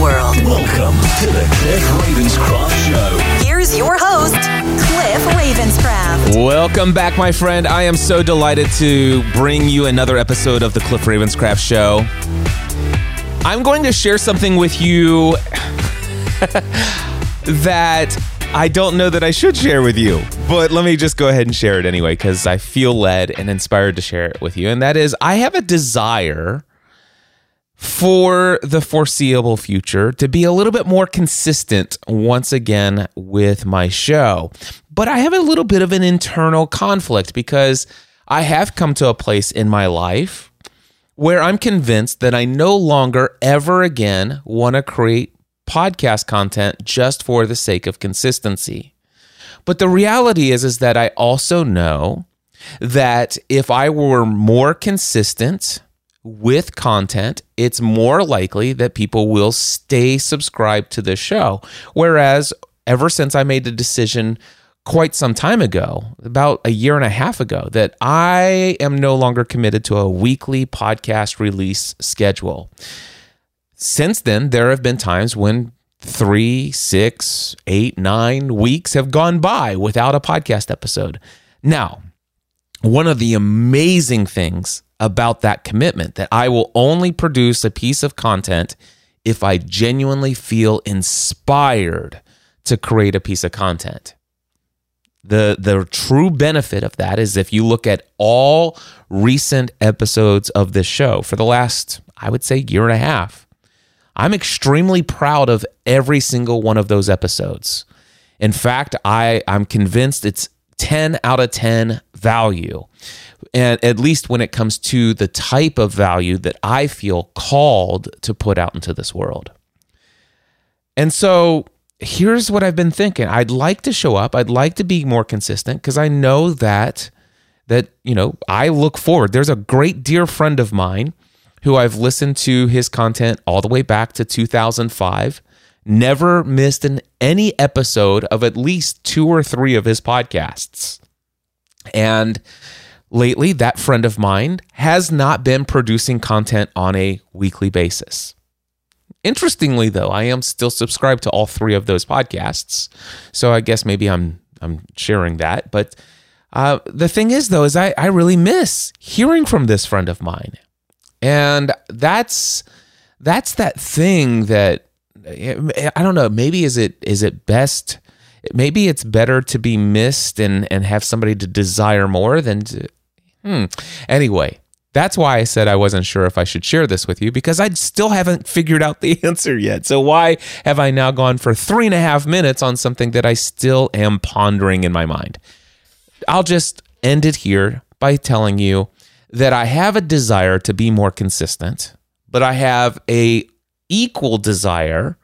Welcome to the Cliff Ravenscraft Show. Here's your host, Cliff Ravenscraft. Welcome back, my friend. I am so delighted to bring you another episode of the Cliff Ravenscraft Show. I'm going to share something with you that I don't know that I should share with you, but let me just go ahead and share it anyway because I feel led and inspired to share it with you. And that is, I have a desire for the foreseeable future to be a little bit more consistent once again with my show. But I have a little bit of an internal conflict because I have come to a place in my life where I'm convinced that I no longer ever again want to create podcast content just for the sake of consistency. But the reality is is that I also know that if I were more consistent with content, it's more likely that people will stay subscribed to this show. Whereas ever since I made the decision quite some time ago, about a year and a half ago, that I am no longer committed to a weekly podcast release schedule. Since then, there have been times when three, six, eight, nine weeks have gone by without a podcast episode. Now, one of the amazing things about that commitment that I will only produce a piece of content if I genuinely feel inspired to create a piece of content. The the true benefit of that is if you look at all recent episodes of this show for the last I would say year and a half. I'm extremely proud of every single one of those episodes. In fact, I I'm convinced it's 10 out of 10 value. And at least when it comes to the type of value that I feel called to put out into this world. And so here's what I've been thinking. I'd like to show up. I'd like to be more consistent because I know that that, you know, I look forward. There's a great dear friend of mine who I've listened to his content all the way back to 2005 never missed an, any episode of at least two or three of his podcasts. And lately, that friend of mine has not been producing content on a weekly basis. Interestingly, though, I am still subscribed to all three of those podcasts. So I guess maybe I'm I'm sharing that. But uh, the thing is, though, is I, I really miss hearing from this friend of mine. And that's that's that thing that I don't know. Maybe is it is it best? Maybe it's better to be missed and and have somebody to desire more than to. Hmm. Anyway, that's why I said I wasn't sure if I should share this with you because I still haven't figured out the answer yet. So why have I now gone for three and a half minutes on something that I still am pondering in my mind? I'll just end it here by telling you that I have a desire to be more consistent, but I have a equal desire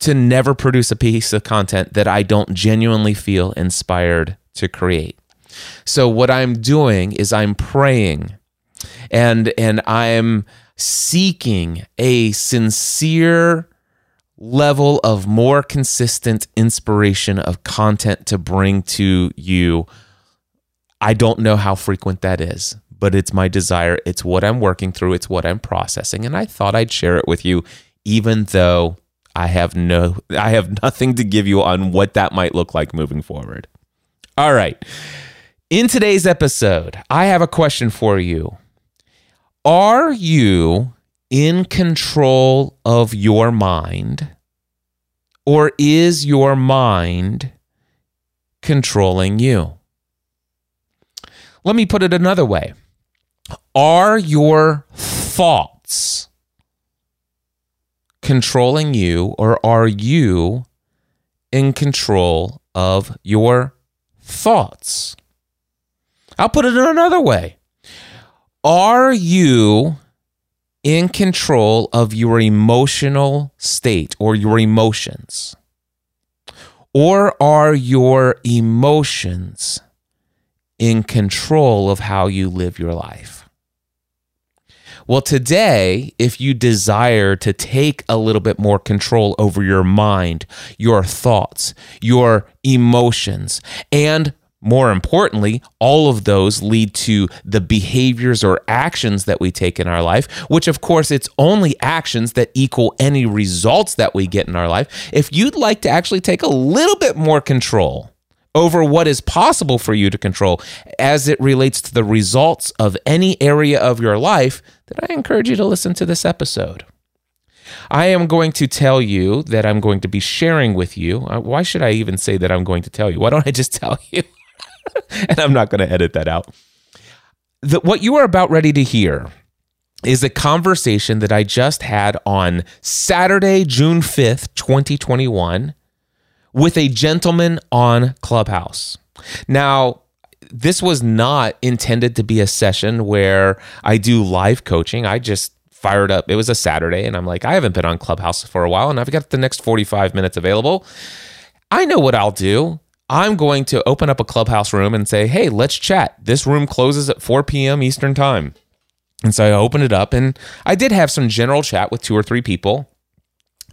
to never produce a piece of content that I don't genuinely feel inspired to create. So what I'm doing is I'm praying and and I'm seeking a sincere level of more consistent inspiration of content to bring to you. I don't know how frequent that is, but it's my desire. It's what I'm working through, it's what I'm processing, and I thought I'd share it with you even though I have no I have nothing to give you on what that might look like moving forward. All right. In today's episode, I have a question for you. Are you in control of your mind or is your mind controlling you? Let me put it another way. Are your thoughts controlling you, or are you in control of your thoughts? I'll put it in another way. Are you in control of your emotional state or your emotions? Or are your emotions in control of how you live your life? Well, today, if you desire to take a little bit more control over your mind, your thoughts, your emotions, and more importantly, all of those lead to the behaviors or actions that we take in our life, which of course it's only actions that equal any results that we get in our life. If you'd like to actually take a little bit more control over what is possible for you to control as it relates to the results of any area of your life, then I encourage you to listen to this episode. I am going to tell you that I'm going to be sharing with you. uh, Why should I even say that I'm going to tell you? Why don't I just tell you? and I'm not going to edit that out. The, what you are about ready to hear is a conversation that I just had on Saturday, June 5th, 2021, with a gentleman on Clubhouse. Now, this was not intended to be a session where I do live coaching. I just fired up. It was a Saturday, and I'm like, I haven't been on Clubhouse for a while, and I've got the next 45 minutes available. I know what I'll do. I'm going to open up a Clubhouse room and say, hey, let's chat. This room closes at 4 p.m. Eastern Time. And so I opened it up, and I did have some general chat with two or three people.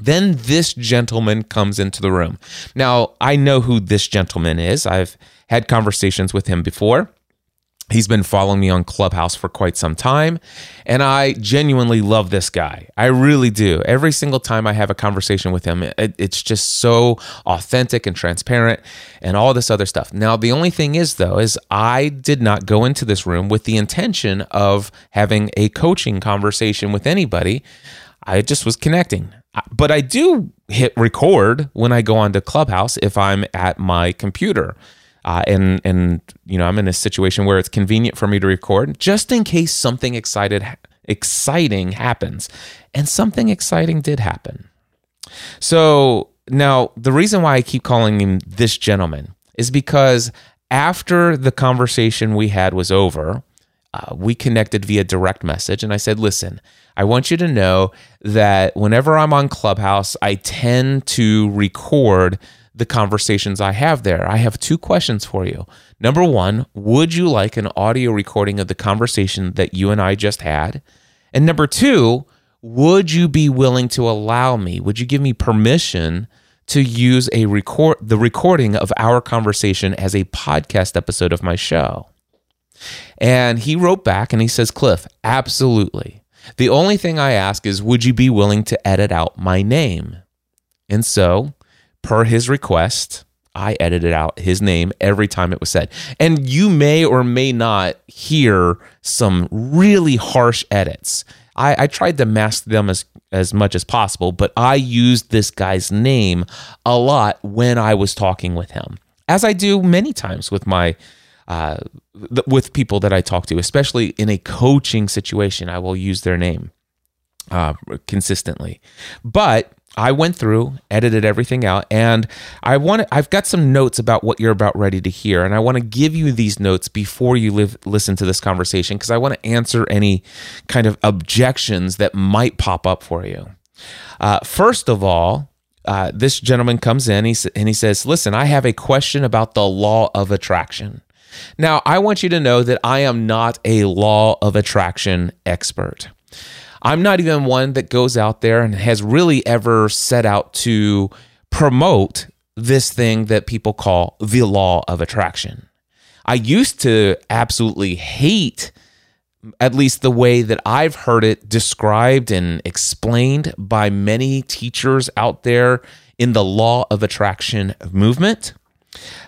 Then this gentleman comes into the room. Now, I know who this gentleman is. I've had conversations with him before. He's been following me on Clubhouse for quite some time, and I genuinely love this guy. I really do. Every single time I have a conversation with him, it, it's just so authentic and transparent and all this other stuff. Now, the only thing is, though, is I did not go into this room with the intention of having a coaching conversation with anybody. I just was connecting. But I do hit record when I go onto Clubhouse if I'm at my computer. Uh, and and you know I'm in a situation where it's convenient for me to record just in case something excited exciting happens, and something exciting did happen. So now the reason why I keep calling him this gentleman is because after the conversation we had was over, uh, we connected via direct message, and I said, "Listen, I want you to know that whenever I'm on Clubhouse, I tend to record." the conversations I have there. I have two questions for you. Number one, would you like an audio recording of the conversation that you and I just had? And number two, would you be willing to allow me, would you give me permission to use a record the recording of our conversation as a podcast episode of my show? And he wrote back and he says, Cliff, absolutely. The only thing I ask is, would you be willing to edit out my name? And so per his request, I edited out his name every time it was said. And you may or may not hear some really harsh edits. I, I, tried to mask them as, as much as possible, but I used this guy's name a lot when I was talking with him, as I do many times with my uh, th- with people that I talk to, especially in a coaching situation. I will use their name uh, consistently, but I went through, edited everything out, and I want I've got some notes about what you're about ready to hear, and I want to give you these notes before you live, listen to this conversation because I want to answer any kind of objections that might pop up for you. Uh, first of all, uh, this gentleman comes in he, and he says, "Listen, I have a question about the law of attraction." Now, I want you to know that I am not a law of attraction expert. I'm not even one that goes out there and has really ever set out to promote this thing that people call the law of attraction. I used to absolutely hate at least the way that I've heard it described and explained by many teachers out there in the law of attraction movement.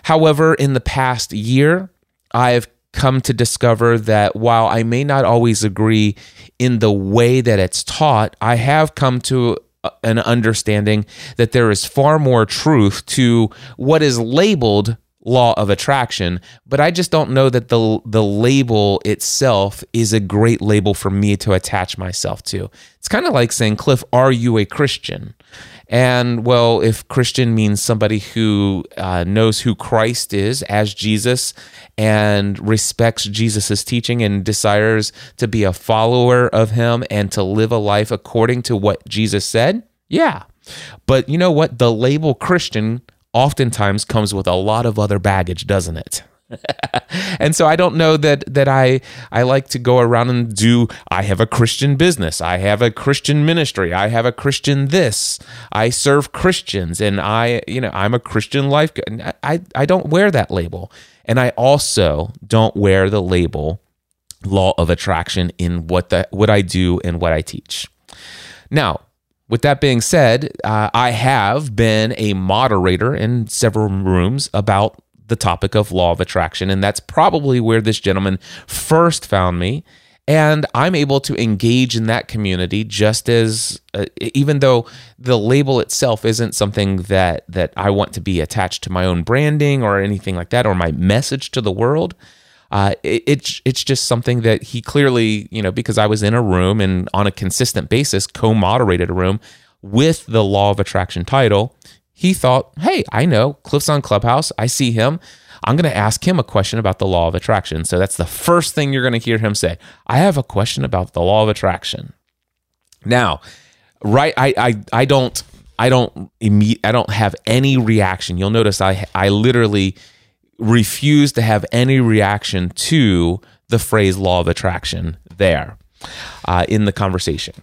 However, in the past year, I've come to discover that while I may not always agree in the way that it's taught, I have come to an understanding that there is far more truth to what is labeled law of attraction but i just don't know that the the label itself is a great label for me to attach myself to. It's kind of like saying cliff are you a christian And well, if Christian means somebody who uh, knows who Christ is as Jesus and respects Jesus' teaching and desires to be a follower of him and to live a life according to what Jesus said, yeah. But you know what? The label Christian oftentimes comes with a lot of other baggage, doesn't it? and so I don't know that that I I like to go around and do I have a Christian business, I have a Christian ministry, I have a Christian this, I serve Christians and I you know I'm a Christian life I I don't wear that label. And I also don't wear the label law of attraction in what the what I do and what I teach. Now, with that being said, uh, I have been a moderator in several rooms about the topic of law of attraction. And that's probably where this gentleman first found me. And I'm able to engage in that community just as, uh, even though the label itself isn't something that that I want to be attached to my own branding or anything like that, or my message to the world. Uh, it, it's it's just something that he clearly, you know, because I was in a room and on a consistent basis co-moderated a room with the law of attraction title he thought, hey, I know Cliff's on Clubhouse. I see him. I'm going to ask him a question about the law of attraction. So that's the first thing you're going to hear him say. I have a question about the law of attraction. Now, right, I, I, I don't, I don't, imme- I don't have any reaction. You'll notice I, I literally refuse to have any reaction to the phrase law of attraction there uh, in the conversation.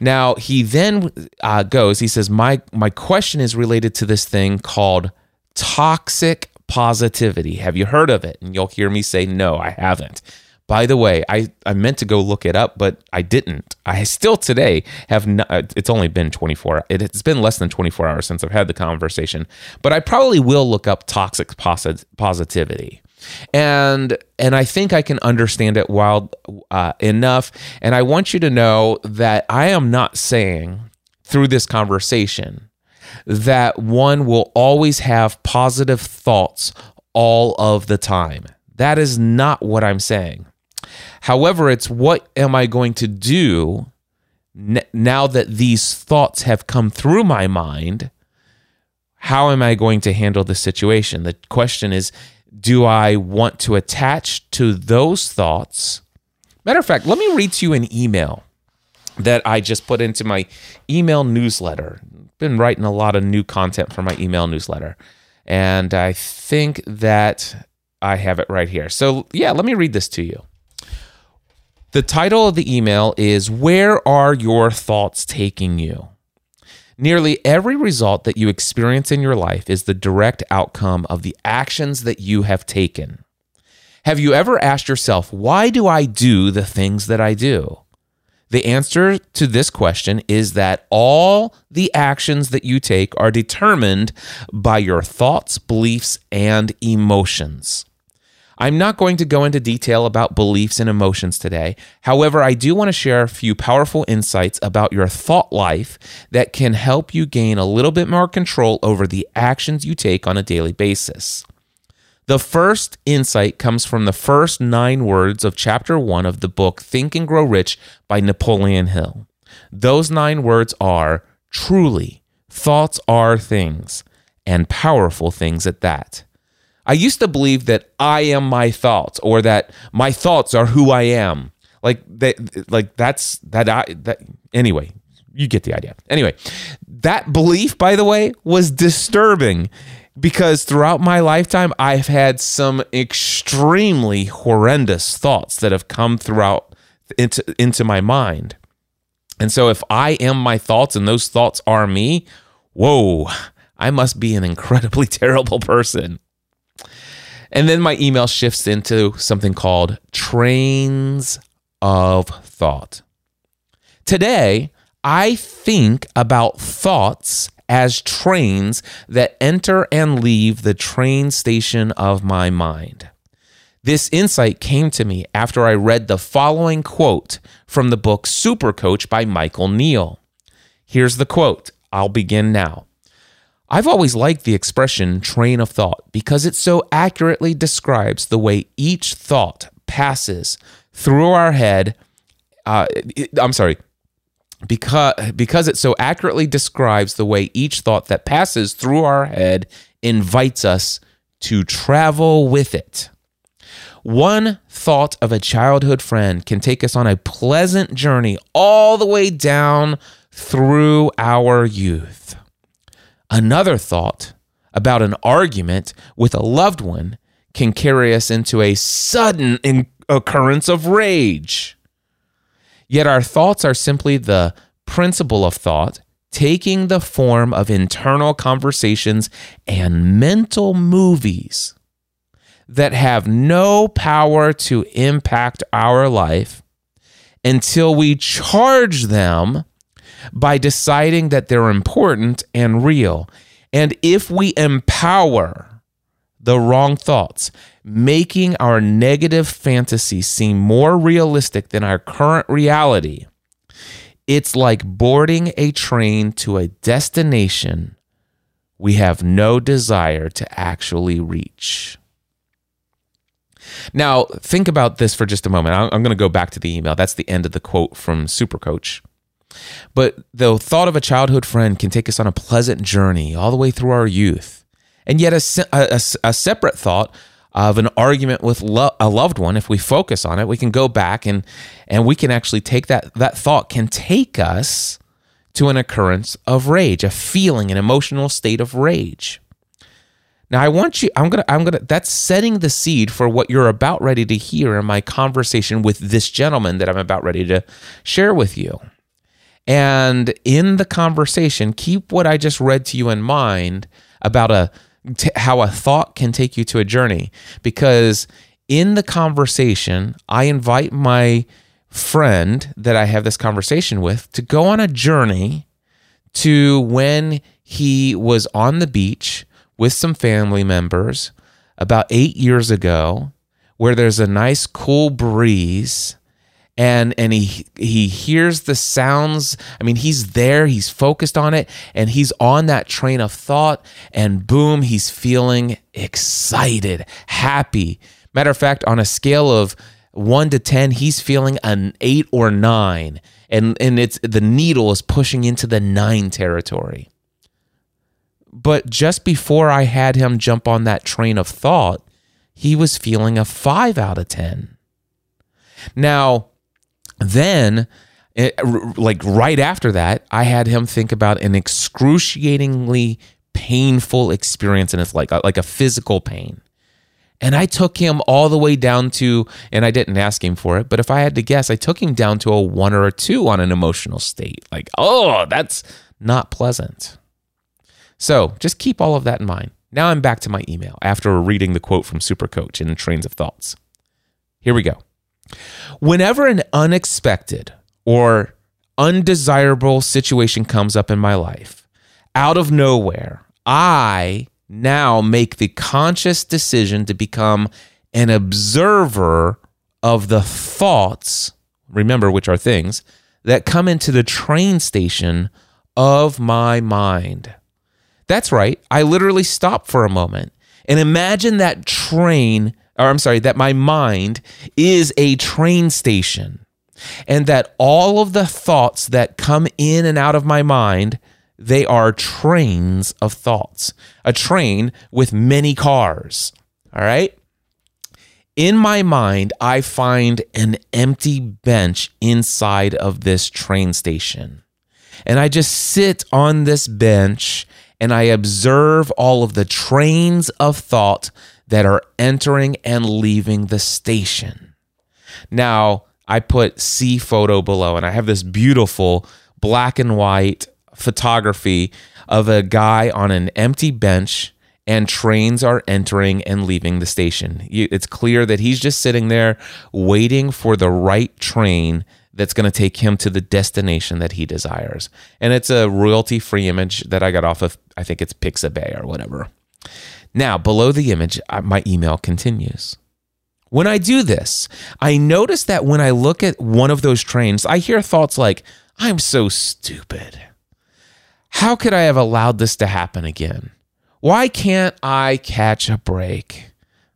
Now he then uh, goes. He says, "My my question is related to this thing called toxic positivity. Have you heard of it?" And you'll hear me say, "No, I haven't." By the way, I, I meant to go look it up, but I didn't. I still today have not, uh, it's only been 24, it, it's been less than 24 hours since I've had the conversation, but I probably will look up toxic posit- positivity and and I think I can understand it well uh, enough. And I want you to know that I am not saying through this conversation that one will always have positive thoughts all of the time. That is not what I'm saying. However, it's what am I going to do now that these thoughts have come through my mind? How am I going to handle the situation? The question is do I want to attach to those thoughts? Matter of fact, let me read to you an email that I just put into my email newsletter. Been writing a lot of new content for my email newsletter. And I think that I have it right here. So, yeah, let me read this to you. The title of the email is Where Are Your Thoughts Taking You? Nearly every result that you experience in your life is the direct outcome of the actions that you have taken. Have you ever asked yourself, why do I do the things that I do? The answer to this question is that all the actions that you take are determined by your thoughts, beliefs, and emotions. I'm not going to go into detail about beliefs and emotions today. However, I do want to share a few powerful insights about your thought life that can help you gain a little bit more control over the actions you take on a daily basis. The first insight comes from the first nine words of chapter one of the book Think and Grow Rich by Napoleon Hill. Those nine words are truly, thoughts are things, and powerful things at that. I used to believe that I am my thoughts or that my thoughts are who I am. Like that like that's that I that anyway, you get the idea. Anyway, that belief by the way was disturbing because throughout my lifetime I've had some extremely horrendous thoughts that have come throughout into into my mind. And so if I am my thoughts and those thoughts are me, whoa, I must be an incredibly terrible person. And then my email shifts into something called trains of thought. Today, I think about thoughts as trains that enter and leave the train station of my mind. This insight came to me after I read the following quote from the book Super Coach by Michael Neill. Here's the quote. I'll begin now. I've always liked the expression train of thought because it so accurately describes the way each thought passes through our head. Uh, I'm sorry, because because it so accurately describes the way each thought that passes through our head invites us to travel with it. One thought of a childhood friend can take us on a pleasant journey all the way down through our youth. Another thought about an argument with a loved one can carry us into a sudden occurrence of rage. Yet our thoughts are simply the principle of thought, taking the form of internal conversations and mental movies that have no power to impact our life until we charge them by deciding that they're important and real. And if we empower the wrong thoughts, making our negative fantasies seem more realistic than our current reality, it's like boarding a train to a destination we have no desire to actually reach. Now, think about this for just a moment. I'm going to go back to the email. That's the end of the quote from Supercoach. But the thought of a childhood friend can take us on a pleasant journey all the way through our youth. And yet, a, a, a separate thought of an argument with lo- a loved one, if we focus on it, we can go back and, and we can actually take that, that thought can take us to an occurrence of rage, a feeling, an emotional state of rage. Now I want you I'm going to I'm going to that's setting the seed for what you're about ready to hear in my conversation with this gentleman that I'm about ready to share with you. And in the conversation, keep what I just read to you in mind about a t- how a thought can take you to a journey. Because in the conversation, I invite my friend that I have this conversation with to go on a journey to when he was on the beach with some family members about eight years ago, where there's a nice cool breeze and and he he hears the sounds. I mean he's there he's focused on it and he's on that train of thought and boom he's feeling excited happy. Matter of fact on a scale of 1 to 10 he's feeling an 8 or 9 and and it's the needle is pushing into the 9 territory. But just before I had him jump on that train of thought, he was feeling a five out of 10. Now, then, it, like right after that, I had him think about an excruciatingly painful experience, and it's like uh, like a physical pain. And I took him all the way down to, and I didn't ask him for it, but if I had to guess, I took him down to a one or a two on an emotional state. Like, oh, that's not pleasant. So just keep all of that in mind. Now I'm back to my email after reading the quote from Supercoach in Trains of Thoughts. Here we go. Whenever an unexpected or undesirable situation comes up in my life, out of nowhere, I now make the conscious decision to become an observer of the thoughts, remember which are things, that come into the train station of my mind. That's right. I literally stop for a moment and imagine that train, or I'm sorry, that my mind is a train station and that all of the thoughts that come in and out of my mind they are trains of thoughts. A train with many cars all right? In my mind i find an empty bench inside of this train station. And i just sit on this bench and I observe all of the trains of thought that are entering and leaving the station. Now, I put C photo below, and I have this beautiful black and white photography of a guy on an empty bench, and trains are entering and leaving the station. It's clear that he's just sitting there waiting for the right train that's going to take him to the destination that he desires. And it's a royalty free image that I got off of, I think it's Pixabay or whatever. Now, below the image, my email continues. When I do this, I notice that when I look at one of those trains, I hear thoughts like, I'm so stupid. How could I have allowed this to happen again? Why can't I catch a break?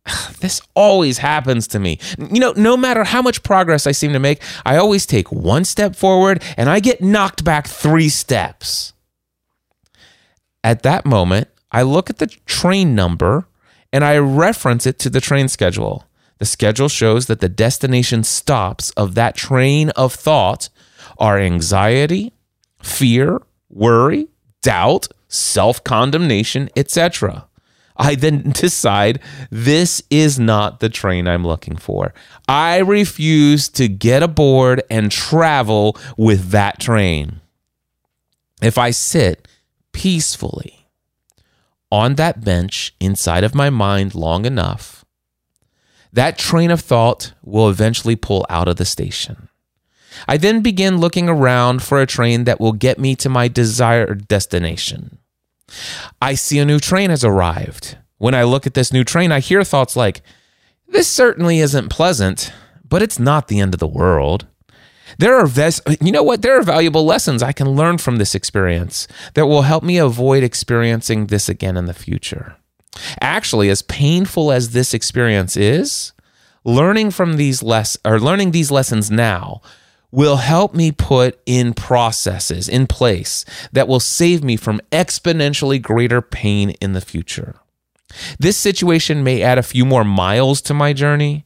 this always happens to me. You know, no matter how much progress I seem to make, I always take one step forward and I get knocked back three steps. At that moment, I look at the train number and I reference it to the train schedule. The schedule shows that the destination stops of that train of thought are anxiety, fear, worry, doubt, self condemnation, etc. I then decide this is not the train I'm looking for. I refuse to get aboard and travel with that train. If I sit peacefully on that bench inside of my mind long enough, that train of thought will eventually pull out of the station. I then begin looking around for a train that will get me to my desired destination. I see a new train has arrived. When I look at this new train, I hear thoughts like, this certainly isn't pleasant, but it's not the end of the world. There are ves- you know what? There are valuable lessons I can learn from this experience that will help me avoid experiencing this again in the future. Actually, as painful as this experience is, learning from these less or learning these lessons now will help me put in processes in place that will save me from exponentially greater pain in the future. This situation may add a few more miles to my journey,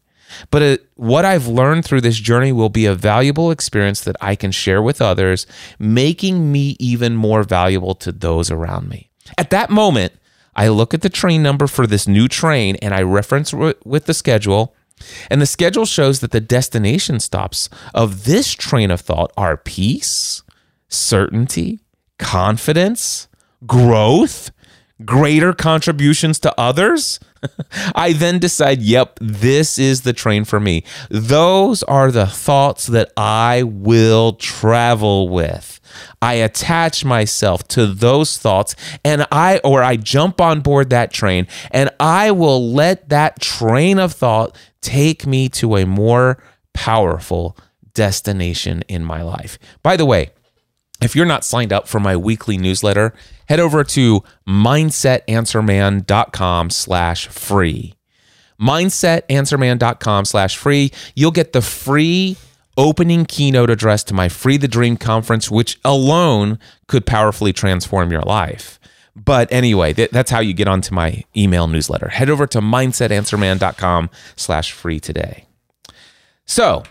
but it, what I've learned through this journey will be a valuable experience that I can share with others, making me even more valuable to those around me. At that moment, I look at the train number for this new train and I reference with the schedule. And the schedule shows that the destination stops of this train of thought are peace, certainty, confidence, growth, greater contributions to others. I then decide, yep, this is the train for me. Those are the thoughts that I will travel with. I attach myself to those thoughts and I or I jump on board that train and I will let that train of thought take me to a more powerful destination in my life. By the way, if you're not signed up for my weekly newsletter, head over to mindsetanswerman.com slash free. Mindsetanswerman.com slash free. You'll get the free opening keynote address to my Free the Dream conference, which alone could powerfully transform your life. But anyway, th- that's how you get onto my email newsletter. Head over to mindsetanswerman.com slash free today. So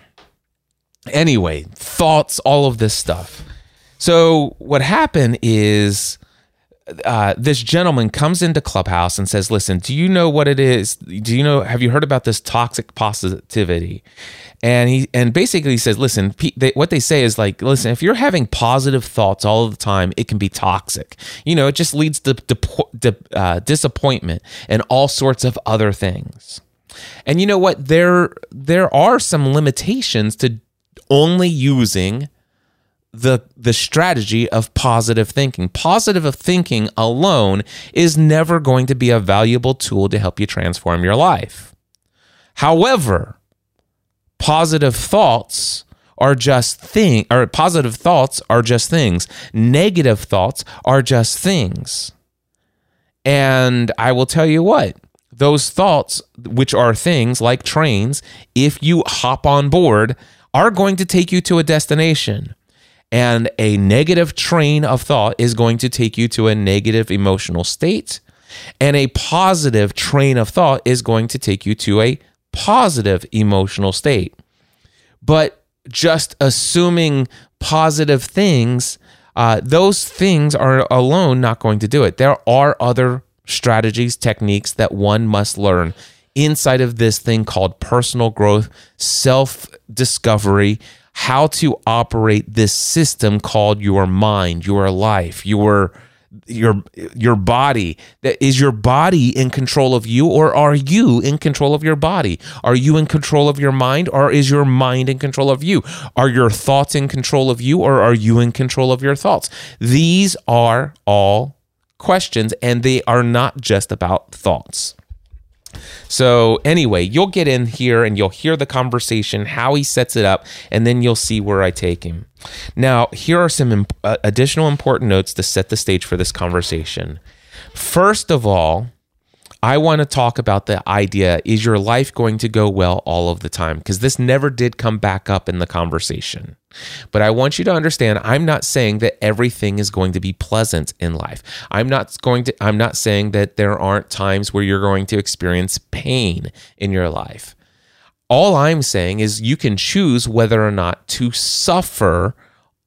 anyway, thoughts, all of this stuff. So what happened is uh, this gentleman comes into Clubhouse and says, "Listen, do you know what it is? Do you know? Have you heard about this toxic positivity?" And he and basically says, "Listen, they, what they say is like, listen, if you're having positive thoughts all the time, it can be toxic. You know, it just leads to, uh, disappointment and all sorts of other things. And you know what? There there are some limitations to only using." The the strategy of positive thinking. Positive thinking alone is never going to be a valuable tool to help you transform your life. However, positive thoughts are just thing or positive thoughts are just things. Negative thoughts are just things. And I will tell you what, those thoughts which are things like trains, if you hop on board, are going to take you to a destination and a negative train of thought is going to take you to a negative emotional state. And a positive train of thought is going to take you to a positive emotional state. But just assuming positive things, uh, those things are alone not going to do it. There are other strategies, techniques that one must learn inside of this thing called personal growth, self discovery, how to operate this system called your mind, your life, your your your body. That is your body in control of you or are you in control of your body? Are you in control of your mind or is your mind in control of you? Are your thoughts in control of you or are you in control of your thoughts? These are all questions and they are not just about thoughts so, anyway, you'll get in here and you'll hear the conversation, how he sets it up, and then you'll see where I take him. Now, here are some imp- uh, additional important notes to set the stage for this conversation. First of all, I want to talk about the idea is your life going to go well all of the time? Because this never did come back up in the conversation. But I want you to understand I'm not saying that everything is going to be pleasant in life. I'm not going to I'm not saying that there aren't times where you're going to experience pain in your life. All I'm saying is you can choose whether or not to suffer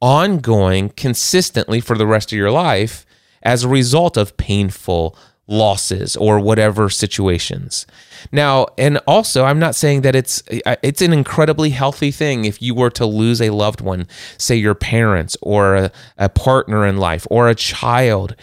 ongoing consistently for the rest of your life as a result of painful losses or whatever situations. Now, and also I'm not saying that it's it's an incredibly healthy thing if you were to lose a loved one, say your parents or a, a partner in life or a child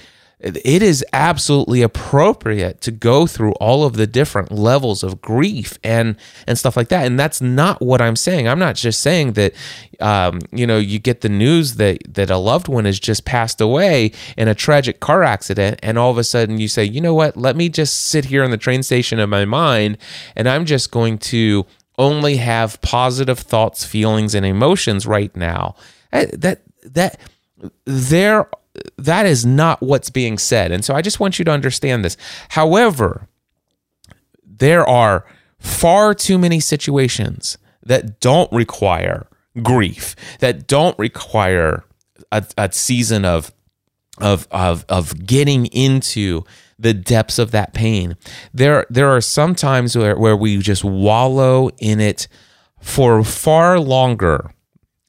it is absolutely appropriate to go through all of the different levels of grief and and stuff like that. And that's not what i'm saying. I'm not just saying that um, you know you get the news that that a loved one has just passed away in a tragic car accident and all of a sudden you say you know what? Let me just sit here in the train station of my mind and i'm just going to only have positive thoughts feelings and emotions right now. Eh, that that there that is not what's being said. And so I just want you to understand this. However, there are far too many situations that don't require grief, that don't require a, a season of of of of getting into the depths of that pain. There there are some times where, where we just wallow in it for far longer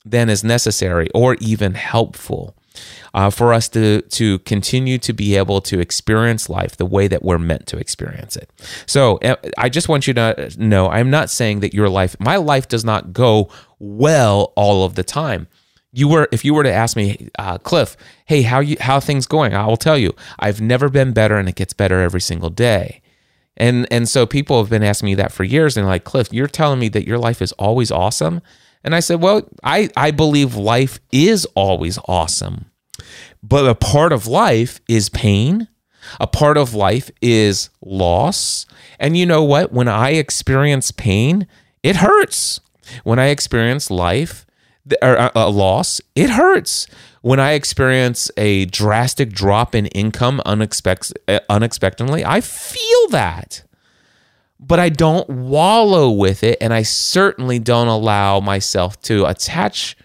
than is necessary or even helpful uh, for us to to continue to be able to experience life the way that we're meant to experience it. So uh, I just want you to know I'm not saying that your life, my life, does not go well all of the time. You were, if you were to ask me, uh, Cliff, hey, how you how things going? I will tell you, I've never been better, and it gets better every single day. And and so people have been asking me that for years, and like Cliff, you're telling me that your life is always awesome. And I said, well, I, I believe life is always awesome. But a part of life is pain. A part of life is loss. And you know what? When I experience pain, it hurts. When I experience life or uh, a loss, it hurts. When I experience a drastic drop in income unexpect- uh, unexpectedly, I feel that. But I don't wallow with it, and I certainly don't allow myself to attach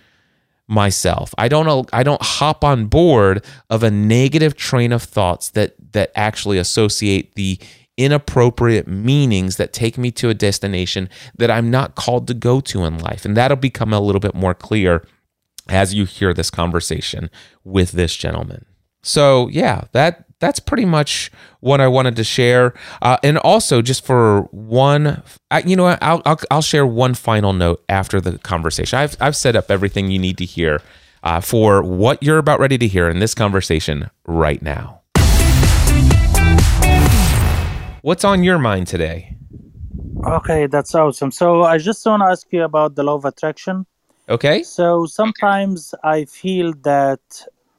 myself. I don't I don't hop on board of a negative train of thoughts that that actually associate the inappropriate meanings that take me to a destination that I'm not called to go to in life. And that'll become a little bit more clear as you hear this conversation with this gentleman. So, yeah, that that's pretty much what I wanted to share. Uh, and also, just for one, I, you know what, I'll, I'll, I'll share one final note after the conversation. I've I've set up everything you need to hear uh, for what you're about ready to hear in this conversation right now. What's on your mind today? Okay, that's awesome. So I just want to ask you about the law of attraction. Okay. So sometimes I feel that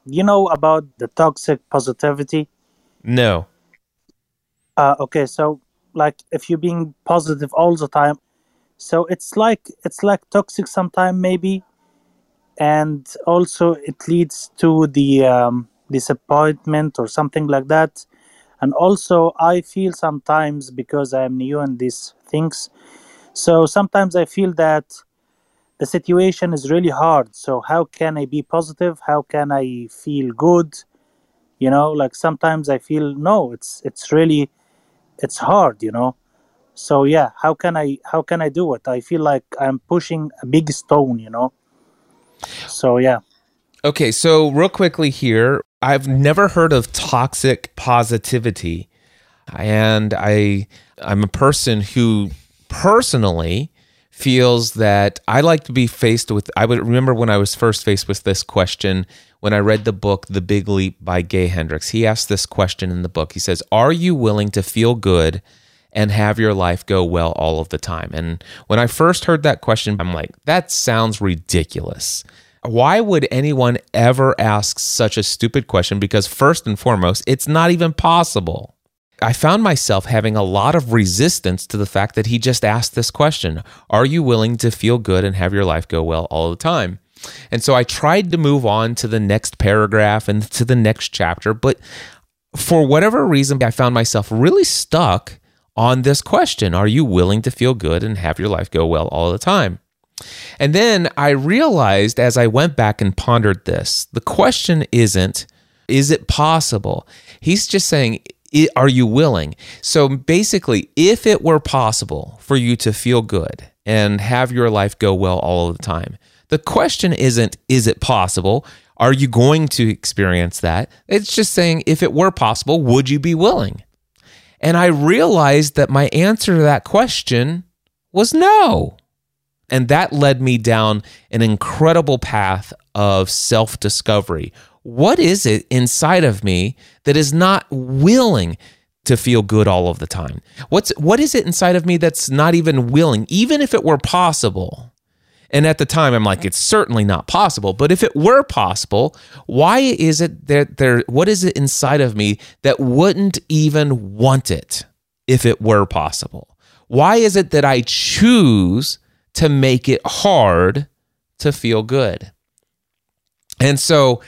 you know about the toxic positivity? No. Uh, okay, so like if you're being positive all the time, so it's like it's like toxic sometimes maybe, and also it leads to the um, disappointment or something like that. And also, I feel sometimes because I'm new in these things, so sometimes I feel that the situation is really hard. So how can i be positive? How can i feel good? You know like sometimes i feel no it's it's really it's hard you know? So yeah how can i how can i do it? I feel like i'm pushing a big stone you know? So yeah. Okay so real quickly here i've never heard of toxic positivity. And i i'm a person who personally feels that I like to be faced with. I would remember when I was first faced with this question when I read the book The Big Leap by Gay Hendricks. He asked this question in the book. He says, Are you willing to feel good and have your life go well all of the time? And when I first heard that question, I'm like, That sounds ridiculous. Why would anyone ever ask such a stupid question? Because, first and foremost, it's not even possible. I found myself having a lot of resistance to the fact that he just asked this question Are you willing to feel good and have your life go well all the time? And so I tried to move on to the next paragraph and to the next chapter, but for whatever reason, I found myself really stuck on this question Are you willing to feel good and have your life go well all the time? And then I realized as I went back and pondered this, the question isn't, is it possible? He's just saying, are you willing? So basically, if it were possible for you to feel good and have your life go well all the time, the question isn't, is it possible? Are you going to experience that? It's just saying, if it were possible, would you be willing? And I realized that my answer to that question was no. And that led me down an incredible path of self discovery. What is it inside of me that is not willing to feel good all of the time? What's what is it inside of me that's not even willing, even if it were possible? And at the time, I'm like, it's certainly not possible. But if it were possible, why is it that there, what is it inside of me that wouldn't even want it if it were possible? Why is it that I choose to make it hard to feel good? And so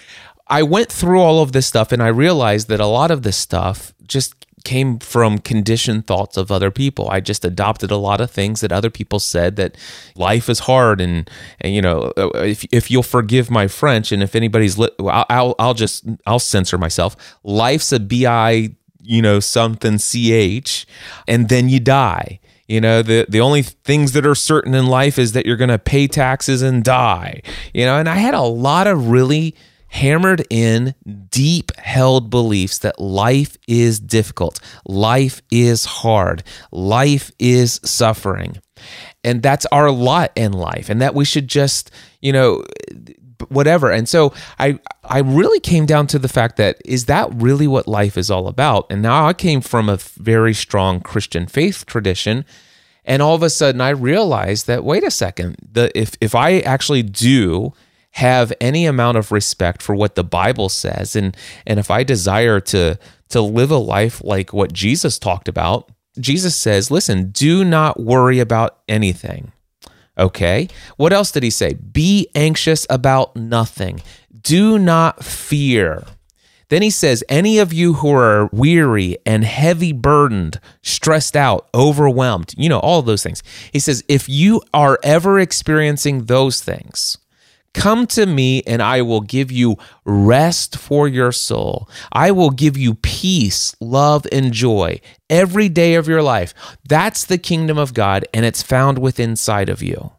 I went through all of this stuff and I realized that a lot of this stuff just came from conditioned thoughts of other people. I just adopted a lot of things that other people said that life is hard and, and you know if if you'll forgive my French and if anybody's li- I'll, I'll I'll just I'll censor myself. Life's a bi you know something ch and then you die. You know, the, the only things that are certain in life is that you're going to pay taxes and die. You know, and I had a lot of really hammered in deep held beliefs that life is difficult, life is hard, life is suffering. And that's our lot in life, and that we should just, you know, whatever. And so I I really came down to the fact that is that really what life is all about? And now I came from a very strong Christian faith tradition and all of a sudden I realized that wait a second, the if if I actually do have any amount of respect for what the Bible says and and if I desire to to live a life like what Jesus talked about, Jesus says, "Listen, do not worry about anything." Okay? What else did he say? Be anxious about nothing. Do not fear. Then he says, Any of you who are weary and heavy burdened, stressed out, overwhelmed, you know, all those things. He says, If you are ever experiencing those things, Come to me and I will give you rest for your soul. I will give you peace, love, and joy every day of your life. That's the kingdom of God and it's found within inside of you.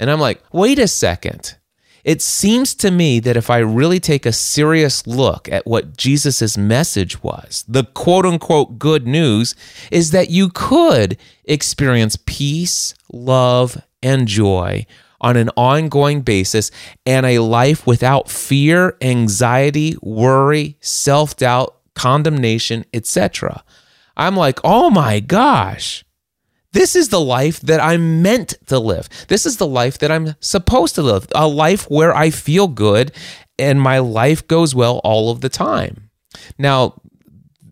And I'm like, wait a second. It seems to me that if I really take a serious look at what Jesus' message was, the quote unquote good news is that you could experience peace, love, and joy on an ongoing basis and a life without fear, anxiety, worry, self doubt, condemnation, etc. I'm like, oh my gosh, this is the life that I'm meant to live. This is the life that I'm supposed to live, a life where I feel good and my life goes well all of the time. Now,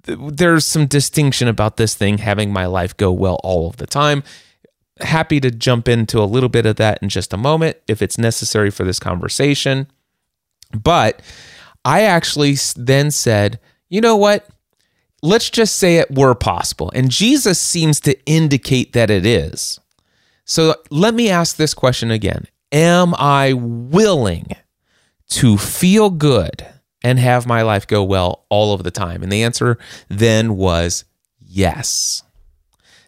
there's some distinction about this thing having my life go well all of the time happy to jump into a little bit of that in just a moment if it's necessary for this conversation. But I actually then said, you know what? Let's just say it were possible. And Jesus seems to indicate that it is. So let me ask this question again Am I willing to feel good and have my life go well all of the time? And the answer then was yes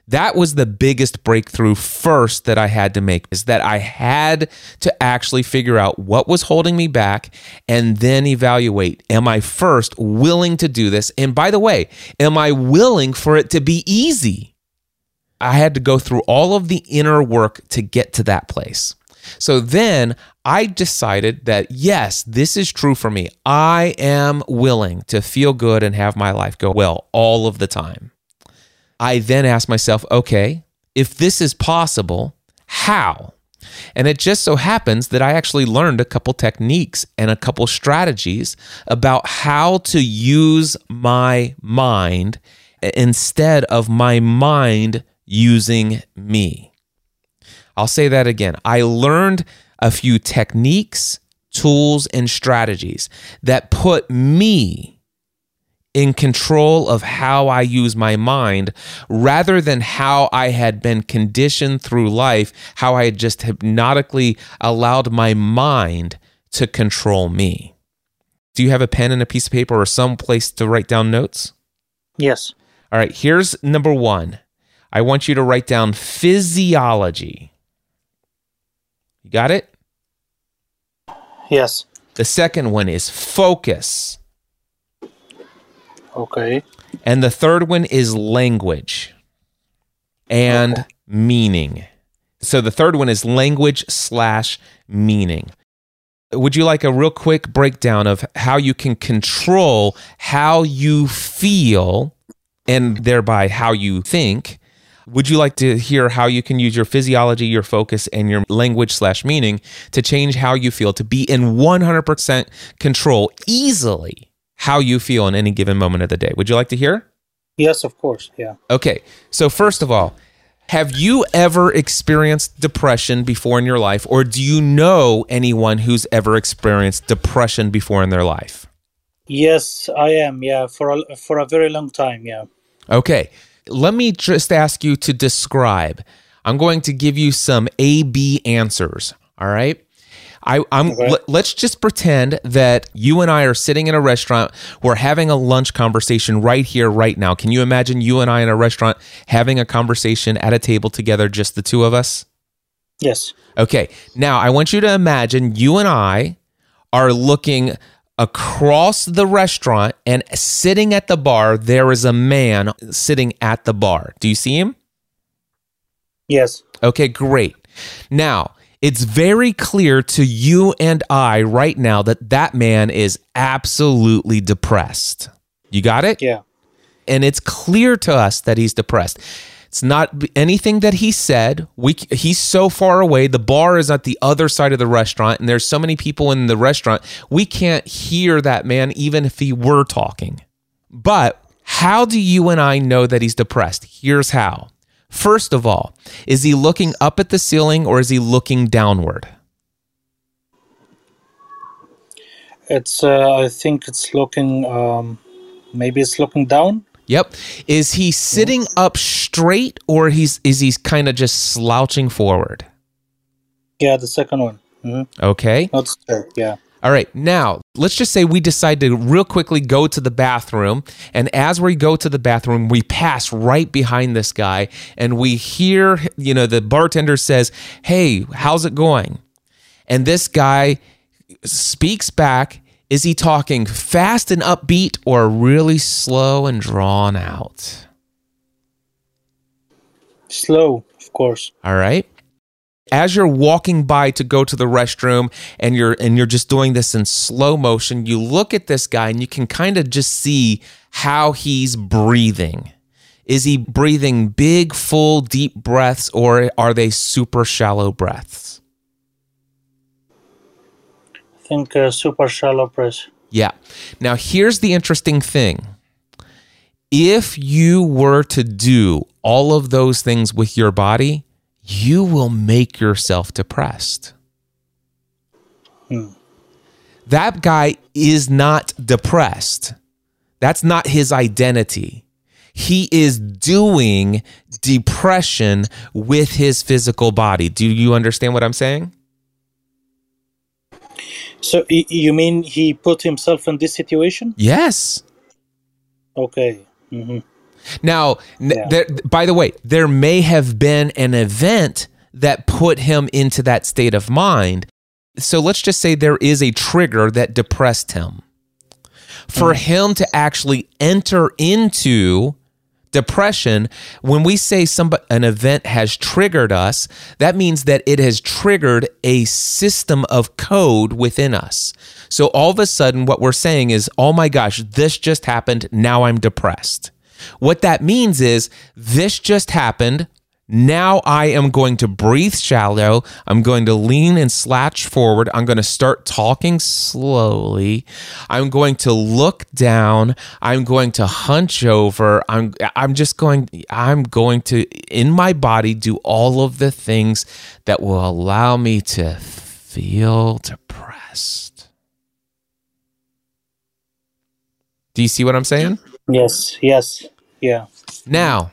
that was the biggest breakthrough first that I had to make is that I had to actually figure out what was holding me back and then evaluate am I first willing to do this? And by the way, am I willing for it to be easy? I had to go through all of the inner work to get to that place. So then I decided that yes, this is true for me. I am willing to feel good and have my life go well all of the time. I then ask myself, okay, if this is possible, how? And it just so happens that I actually learned a couple techniques and a couple strategies about how to use my mind instead of my mind using me. I'll say that again. I learned a few techniques, tools, and strategies that put me in control of how I use my mind rather than how I had been conditioned through life, how I had just hypnotically allowed my mind to control me. Do you have a pen and a piece of paper or some place to write down notes? Yes. All right, here's number one. I want you to write down physiology. You got it? Yes. The second one is focus. Okay. And the third one is language and meaning. So the third one is language slash meaning. Would you like a real quick breakdown of how you can control how you feel and thereby how you think? Would you like to hear how you can use your physiology, your focus, and your language slash meaning to change how you feel, to be in 100% control easily how you feel in any given moment of the day? Would you like to hear? Yes, of course. Yeah. Okay. So, first of all, have you ever experienced depression before in your life, or do you know anyone who's ever experienced depression before in their life? Yes, I am. Yeah, for a for a very long time. Yeah. Okay. Let me just ask you to describe. I'm going to give you some A B answers. All right. I, I'm. Okay. let- let's just pretend that you and I are sitting in a restaurant. We're having a lunch conversation right here, right now. Can you imagine you and I in a restaurant having a conversation at a table together, just the two of us? Yes. Okay. Now I want you to imagine you and I are looking across the restaurant and sitting at the bar, there is a man sitting at the bar. Do you see him? Yes. Okay, great. Now, it's very clear to you and I right now that that man is absolutely depressed. You got it? Yeah. and it's clear to us that he's depressed. It's not anything that he said. We he's so far away. The bar is at the other side of the restaurant, and there's so many people in the restaurant. We can't hear that man even if he were talking. But how do you and I know that he's depressed? Here's how. First of all, is he looking up at the ceiling or is he looking downward? It's. Uh, I think it's looking. Um, maybe it's looking down. Yep. Is he sitting up straight or he's is he kind of just slouching forward? Yeah, the second one. hmm Okay. Not straight. Yeah. All right. Now, let's just say we decide to real quickly go to the bathroom. And as we go to the bathroom, we pass right behind this guy and we hear, you know, the bartender says, Hey, how's it going? And this guy speaks back. Is he talking fast and upbeat or really slow and drawn out? Slow, of course. All right. As you're walking by to go to the restroom and you're and you're just doing this in slow motion, you look at this guy and you can kind of just see how he's breathing. Is he breathing big, full, deep breaths or are they super shallow breaths? I think uh, super shallow press. Yeah. Now, here's the interesting thing. If you were to do all of those things with your body, you will make yourself depressed. That guy is not depressed. That's not his identity. He is doing depression with his physical body. Do you understand what I'm saying? So you mean he put himself in this situation? Yes. Okay. hmm Now, Yeah. there, by the way, there may have been an event that put him into that state of mind. So let's just say there is a trigger that depressed him. For mm. him to actually enter into depression, when we say somebody, an event has triggered us, that means that it has triggered a system of code within us. So all of a sudden, what we're saying is, oh my gosh, this just happened. Now I'm depressed. What that means is, this just happened. Now I am going to breathe shallow. I'm going to lean and slouch forward. I'm going to start talking slowly. I'm going to look down. I'm going to hunch over. I'm I'm just going I'm going to in my body do all of the things that will allow me to feel depressed. Do you see what I'm saying? Yes, yes, yeah. Now,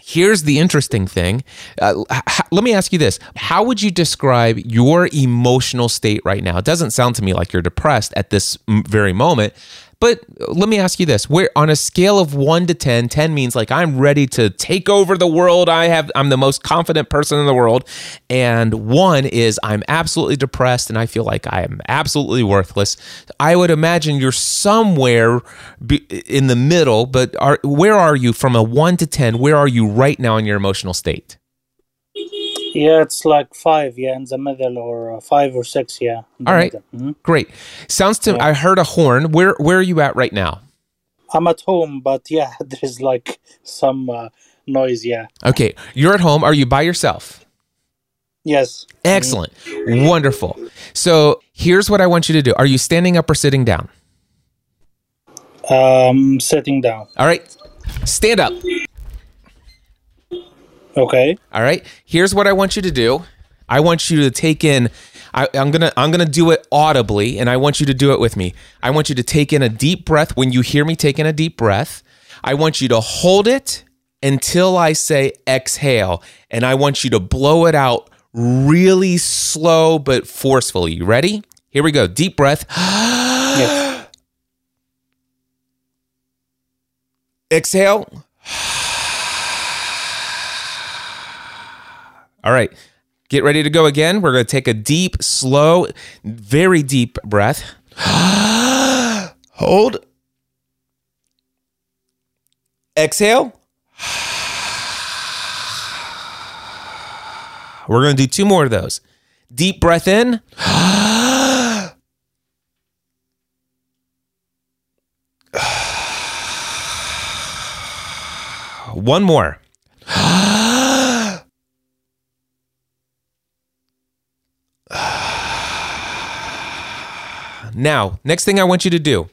here's the interesting thing. Uh, h- let me ask you this How would you describe your emotional state right now? It doesn't sound to me like you're depressed at this m- very moment. But let me ask you this: Where on a scale of one to 10, 10 means like I'm ready to take over the world. I have I'm the most confident person in the world, and one is I'm absolutely depressed and I feel like I am absolutely worthless. I would imagine you're somewhere in the middle. But are where are you from a one to ten? Where are you right now in your emotional state? Yeah, it's like five, yeah, in the middle, or uh, five or six, yeah. All right. Mhm. Great. Sounds to I heard a horn. Where where are you at right now? I'm at home, but yeah, there's like some uh, noise, yeah. Okay, you're at home. Are you by yourself? Yes. Excellent. Wonderful. So here's what I want you to do. Are you standing up or sitting down? Um, sitting down. All right. Stand up. Okay. All right. Here's what I want you to do. I want you to take in. I, I'm gonna I'm gonna do it audibly, and I want you to do it with me. I want you to take in a deep breath. When you hear me take in a deep breath, I want you to hold it until I say exhale, and I want you to blow it out really slow but forcefully. You ready? Here we go. Deep breath. Yes. Exhale. All right. Get ready to go again. We're going to take a deep, slow, very deep breath. Hold. Exhale. We're going to do two more of those. Deep breath in. One more. Now, next thing I want you to do,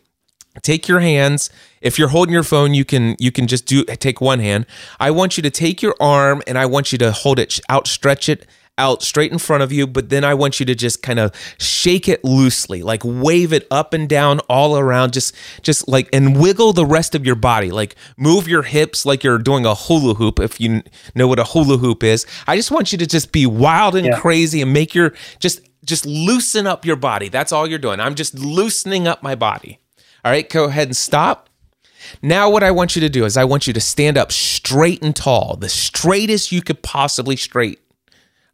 take your hands. If you're holding your phone, you can you can just do take one hand. I want you to take your arm and I want you to hold it outstretch it out straight in front of you, but then I want you to just kind of shake it loosely, like wave it up and down all around, just just like and wiggle the rest of your body, like move your hips like you're doing a hula hoop if you know what a hula hoop is. I just want you to just be wild and Yeah. crazy and make your just just loosen up your body. That's all you're doing. I'm just loosening up my body. All right, go ahead and stop. Now, what I want you to do is I want you to stand up straight and tall, the straightest you could possibly straight.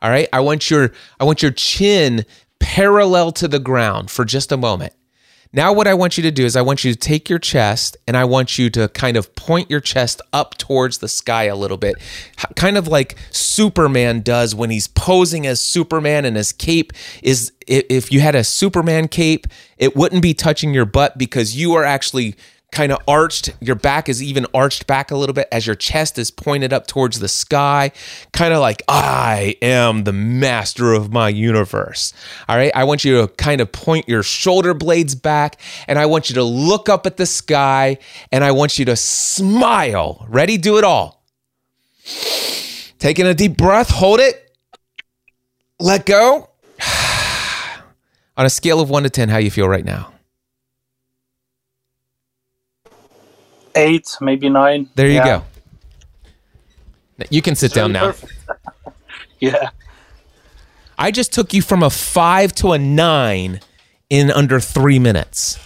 All right. I want your I want your chin parallel to the ground for just a moment. Now what I want you to do is I want you to take your chest and I want you to kind of point your chest up towards the sky a little bit. Kind of like Superman does when he's posing as Superman and his cape is if you had a Superman cape, it wouldn't be touching your butt because you are actually kind of arched. Your back is even arched back a little bit as your chest is pointed up towards the sky, kind of like, I am the master of my universe. All right. I want you to kind of point your shoulder blades back and I want you to look up at the sky and I want you to smile. Ready? Do it all. Taking a deep breath, hold it, let go. On a scale of one to 10, how you feel right now? Eight, maybe nine. There you Yeah. go. You can sit down now. Yeah. I just took you from a five to a nine in under three minutes.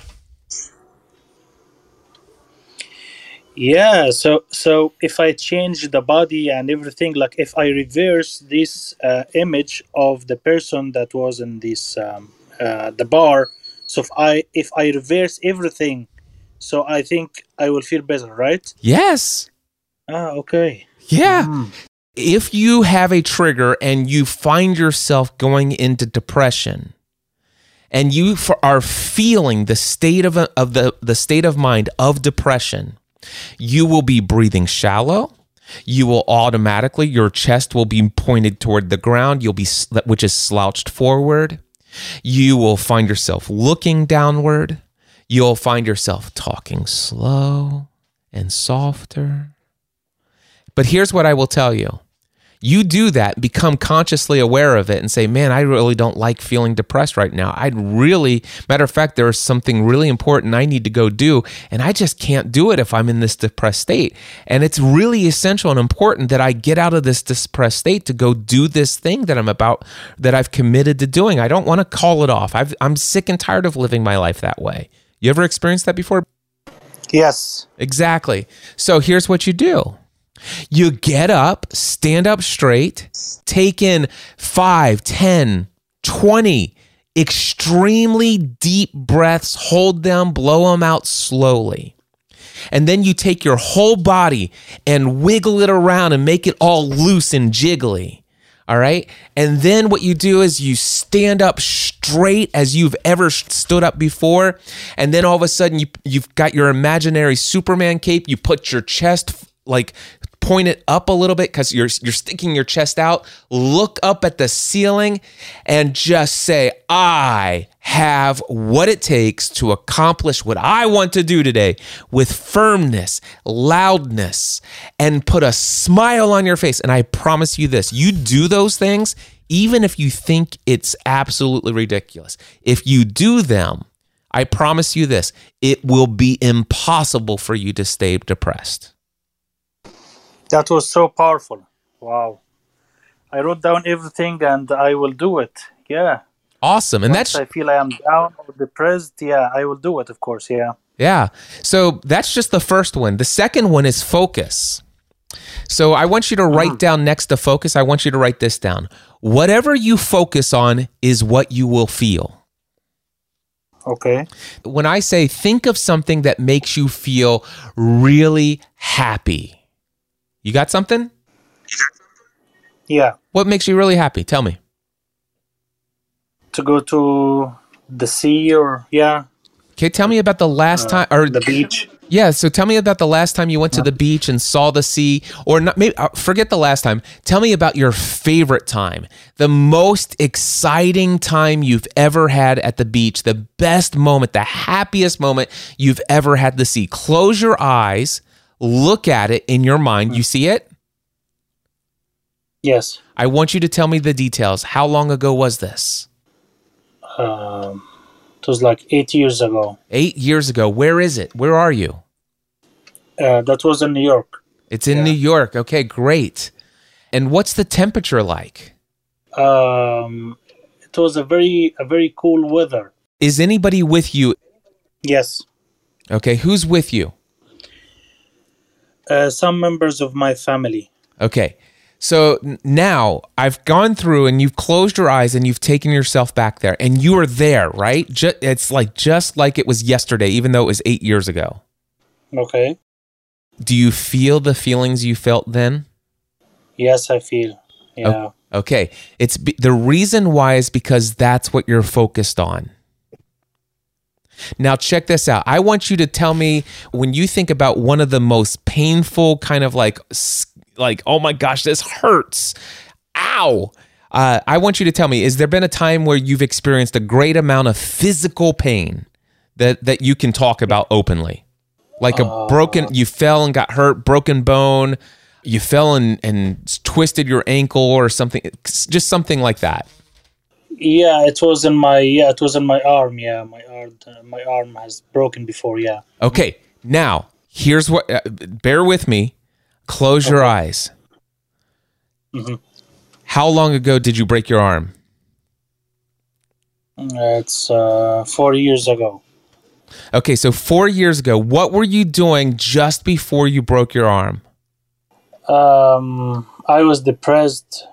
Yeah, so so if I change the body and everything, like if I reverse this uh, image of the person that was in this um, uh, the bar, so if I if I reverse everything, so I think I will feel better, right? Yes. Ah, okay. Yeah. If you have a trigger and you find yourself going into depression and you are feeling the state of, of the, the state of mind of depression, you will be breathing shallow. You will automatically, your chest will be pointed toward the ground, you'll be, which is slouched forward. You will find yourself looking downward. You'll find yourself talking slow and softer. But here's what I will tell you you do that, become consciously aware of it, and say, Man, I really don't like feeling depressed right now. I'd really, matter of fact, there's something really important I need to go do, and I just can't do it if I'm in this depressed state. And it's really essential and important that I get out of this depressed state to go do this thing that I'm about, that I've committed to doing. I don't want to call it off. I've, I'm sick and tired of living my life that way. You ever experienced that before? Yes. Exactly. So here's what you do you get up, stand up straight, take in 5, 10, 20 extremely deep breaths, hold them, blow them out slowly. And then you take your whole body and wiggle it around and make it all loose and jiggly. All right. And then what you do is you stand up straight as you've ever stood up before. And then all of a sudden you, you've got your imaginary Superman cape. You put your chest like point it up a little bit because you're you're sticking your chest out. Look up at the ceiling and just say, I have what it takes to accomplish what I want to do today with firmness, loudness, and put a smile on your face. And I promise you this you do those things, even if you think it's absolutely ridiculous. If you do them, I promise you this, it will be impossible for you to stay depressed. That was so powerful. Wow. I wrote down everything and I will do it. Yeah. Awesome. And Once that's I feel I am down or depressed, yeah, I will do it, of course. Yeah. Yeah. So that's just the first one. The second one is focus. So I want you to hmm. write down next to focus, I want you to write this down. Whatever you focus on is what you will feel. Okay. When I say think of something that makes you feel really happy, you got something? Yeah. What makes you really happy? Tell me. To go to the sea or, yeah, Okay, tell me about the last time or the beach. Yeah, so tell me about the last time you went to the beach and saw the sea, or not. Maybe uh, forget the last time. Tell me about your favorite time, the most exciting time you've ever had at the beach, the best moment, the happiest moment you've ever had to see. Close your eyes, look at it in your mind. You see it? Yes. I want you to tell me the details. How long ago was this? Um, it was like eight years ago. Eight years ago. Where is it? Where are you? Uh, that was in New York. It's in Yeah. New York. Okay, great. And what's the temperature like? Um, it was a very, a very cool weather. Is anybody with you? Yes. Okay, who's with you? Uh, some members of my family. Okay. So now I've gone through and you've closed your eyes and you've taken yourself back there and you are there, right? Ju- it's like just like it was yesterday, even though it was eight years ago. Okay. Do you feel the feelings you felt then? Yes, I feel. Yeah. Okay. It's be- the reason why is because that's what you're focused on. Now, check this out. I want you to tell me when you think about one of the most painful kind of like, like, oh my gosh, this hurts. Ow. Uh, I want you to tell me, is there been a time where you've experienced a great amount of physical pain that, that you can talk about openly? Like a broken, you fell and got hurt, broken bone, you fell and, and twisted your ankle or something, just something like that. Yeah, it was in my yeah, it was in my arm. Yeah, my arm, uh, my arm has broken before. Yeah. Okay, now here's what. Uh, bear with me. Close your eyes. Mhm. How long ago did you break your arm? It's uh, four years ago. Okay, so four years ago, what were you doing just before you broke your arm? Um, I was depressed.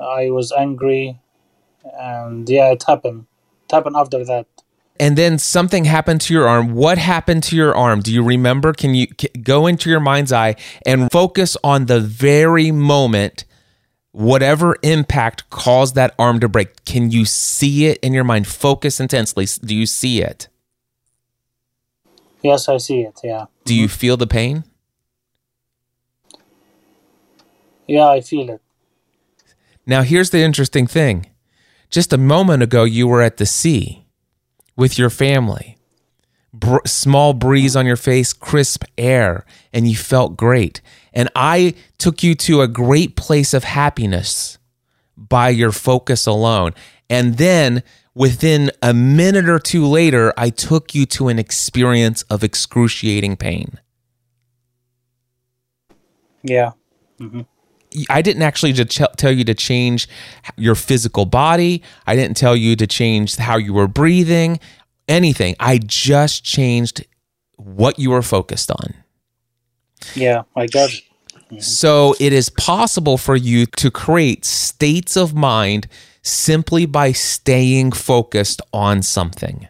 I was angry, and yeah, it happened. It happened after that. And then something happened to your arm. What happened to your arm? Do you remember? Can you c- go into your mind's eye and focus on the very moment, whatever impact caused that arm to break? Can you see it in your mind? Focus intensely. Do you see it? Yes, I see it. Yeah. Do you mm-hmm. feel the pain? Yeah, I feel it. Now, here's the interesting thing. Just a moment ago, you were at the sea with your family. br- small breeze on your face, crisp air, and you felt great. And I took you to a great place of happiness by your focus alone. And then within a minute or two later, I took you to an experience of excruciating pain. Yeah. Mm-hmm. I didn't actually tell you to change your physical body. I didn't tell you to change how you were breathing, anything. I just changed what you were focused on. Yeah, I got it. So it is possible for you to create states of mind simply by staying focused on something.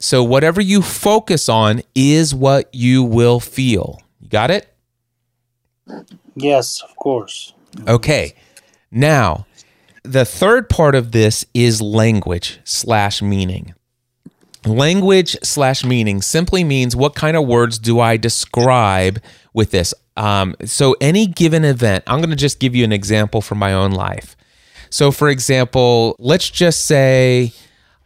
So whatever you focus on is what you will feel. You got it? Yes, of course. Okay. Now, the third part of this is language slash meaning. Language slash meaning simply means what kind of words do I describe with this? Um, so, any given event, I'm going to just give you an example from my own life. So, for example, let's just say,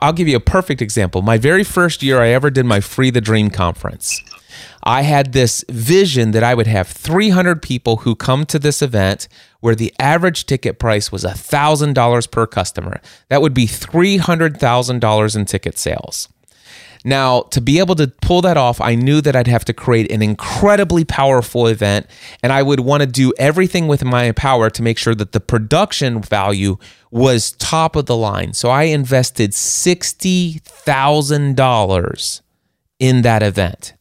I'll give you a perfect example. My very first year I ever did my Free the Dream conference. I had this vision that I would have 300 people who come to this event where the average ticket price was $1,000 per customer. That would be $300,000 in ticket sales. Now, to be able to pull that off, I knew that I'd have to create an incredibly powerful event, and I would want to do everything within my power to make sure that the production value was top of the line. So I invested $60,000 in that event.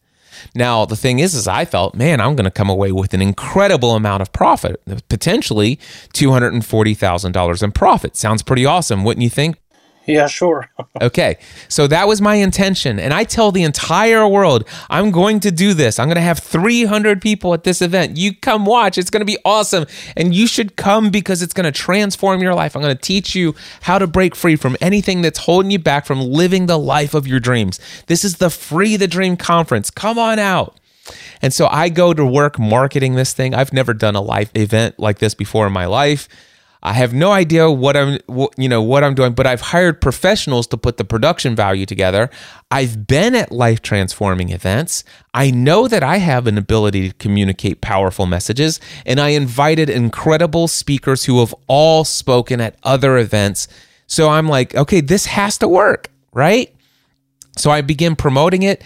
Now, the thing is, is I felt, man, I'm going to come away with an incredible amount of profit, potentially $240,000 in profit. Sounds pretty awesome, wouldn't you think? Yeah, sure. Okay, so that was my intention. And I tell the entire world, I'm going to do this. I'm going to have 300 people at this event. You come watch. It's going to be awesome. And you should come because it's going to transform your life. I'm going to teach you how to break free from anything that's holding you back from living the life of your dreams. This is the Free the Dream Conference. Come on out. And so I go to work marketing this thing. I've never done a live event like this before in my life. I have no idea what I'm, you know, what I'm doing, but I've hired professionals to put the production value together. I've been at life transforming events. I know that I have an ability to communicate powerful messages, and I invited incredible speakers who have all spoken at other events. So I'm like, okay, this has to work, right? So I begin promoting it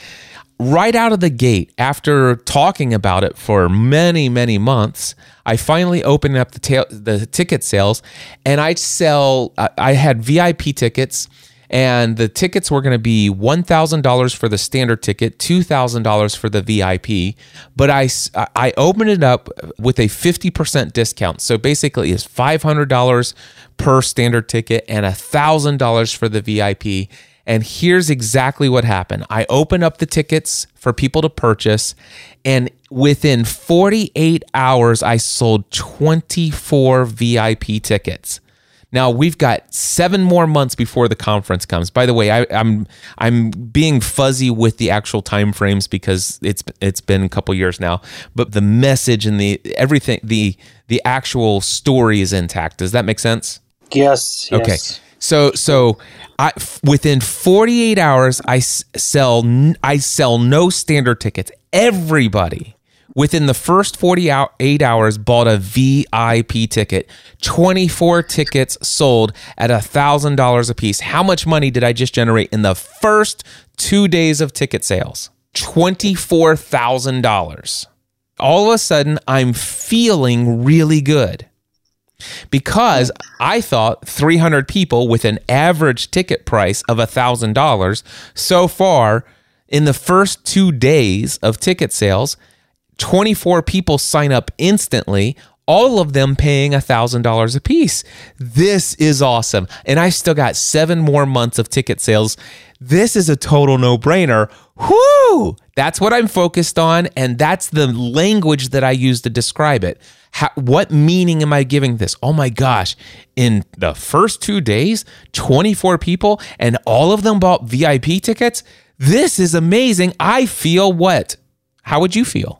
right out of the gate after talking about it for many many months i finally opened up the ta- the ticket sales and i sell I- had vip tickets and the tickets were going to be $1000 for the standard ticket $2000 for the vip but I, I opened it up with a 50% discount. So basically it's $500 per standard ticket and $1000 for the vip and here's exactly what happened. I opened up the tickets for people to purchase, and within 48 hours, I sold 24 VIP tickets. Now we've got seven more months before the conference comes. By the way, I, I'm I'm being fuzzy with the actual time frames because it's it's been a couple years now. But the message and the everything the the actual story is intact. Does that make sense? Yes. yes. Okay. So so I f- within 48 hours I s- sell n- I sell no standard tickets. Everybody within the first 48 hours bought a VIP ticket. 24 tickets sold at $1000 a piece. How much money did I just generate in the first 2 days of ticket sales? $24,000. All of a sudden I'm feeling really good because I thought 300 people with an average ticket price of $1,000 so far in the first two days of ticket sales, 24 people sign up instantly, all of them paying $1,000 a piece. This is awesome. And I still got seven more months of ticket sales. This is a total no brainer. Whoo! That's what I'm focused on. And that's the language that I use to describe it. How, what meaning am I giving this? Oh my gosh. In the first two days, 24 people and all of them bought VIP tickets. This is amazing. I feel what? How would you feel?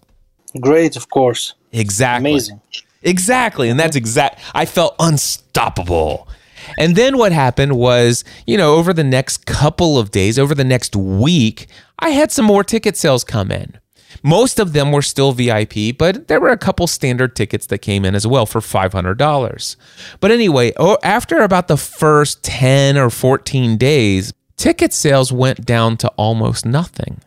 Great, of course. Exactly. Amazing. Exactly. And that's exact. I felt unstoppable. And then what happened was, you know, over the next couple of days, over the next week, I had some more ticket sales come in. Most of them were still VIP, but there were a couple standard tickets that came in as well for $500. But anyway, after about the first 10 or 14 days, ticket sales went down to almost nothing.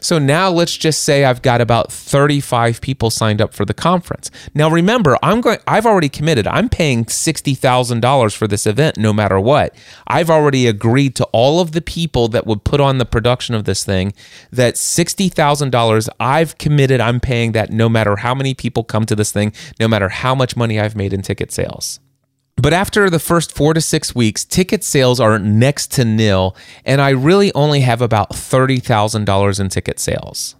So now let's just say I've got about 35 people signed up for the conference. Now remember, I'm going I've already committed. I'm paying $60,000 for this event no matter what. I've already agreed to all of the people that would put on the production of this thing that $60,000 I've committed I'm paying that no matter how many people come to this thing, no matter how much money I've made in ticket sales. But after the first four to six weeks, ticket sales are next to nil, and I really only have about $30,000 in ticket sales.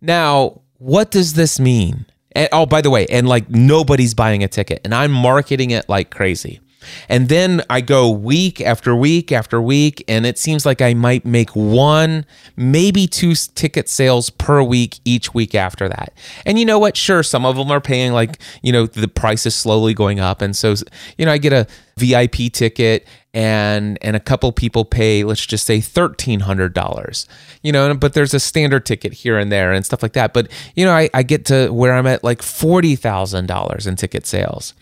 Now, what does this mean? And, oh, by the way, and like nobody's buying a ticket, and I'm marketing it like crazy. And then I go week after week after week, and it seems like I might make one, maybe two ticket sales per week each week after that. And you know what? Sure, some of them are paying like, you know, the price is slowly going up. And so, you know, I get a VIP ticket and and a couple people pay let's just say $1300 you know but there's a standard ticket here and there and stuff like that but you know i, I get to where i'm at like $40000 in ticket sales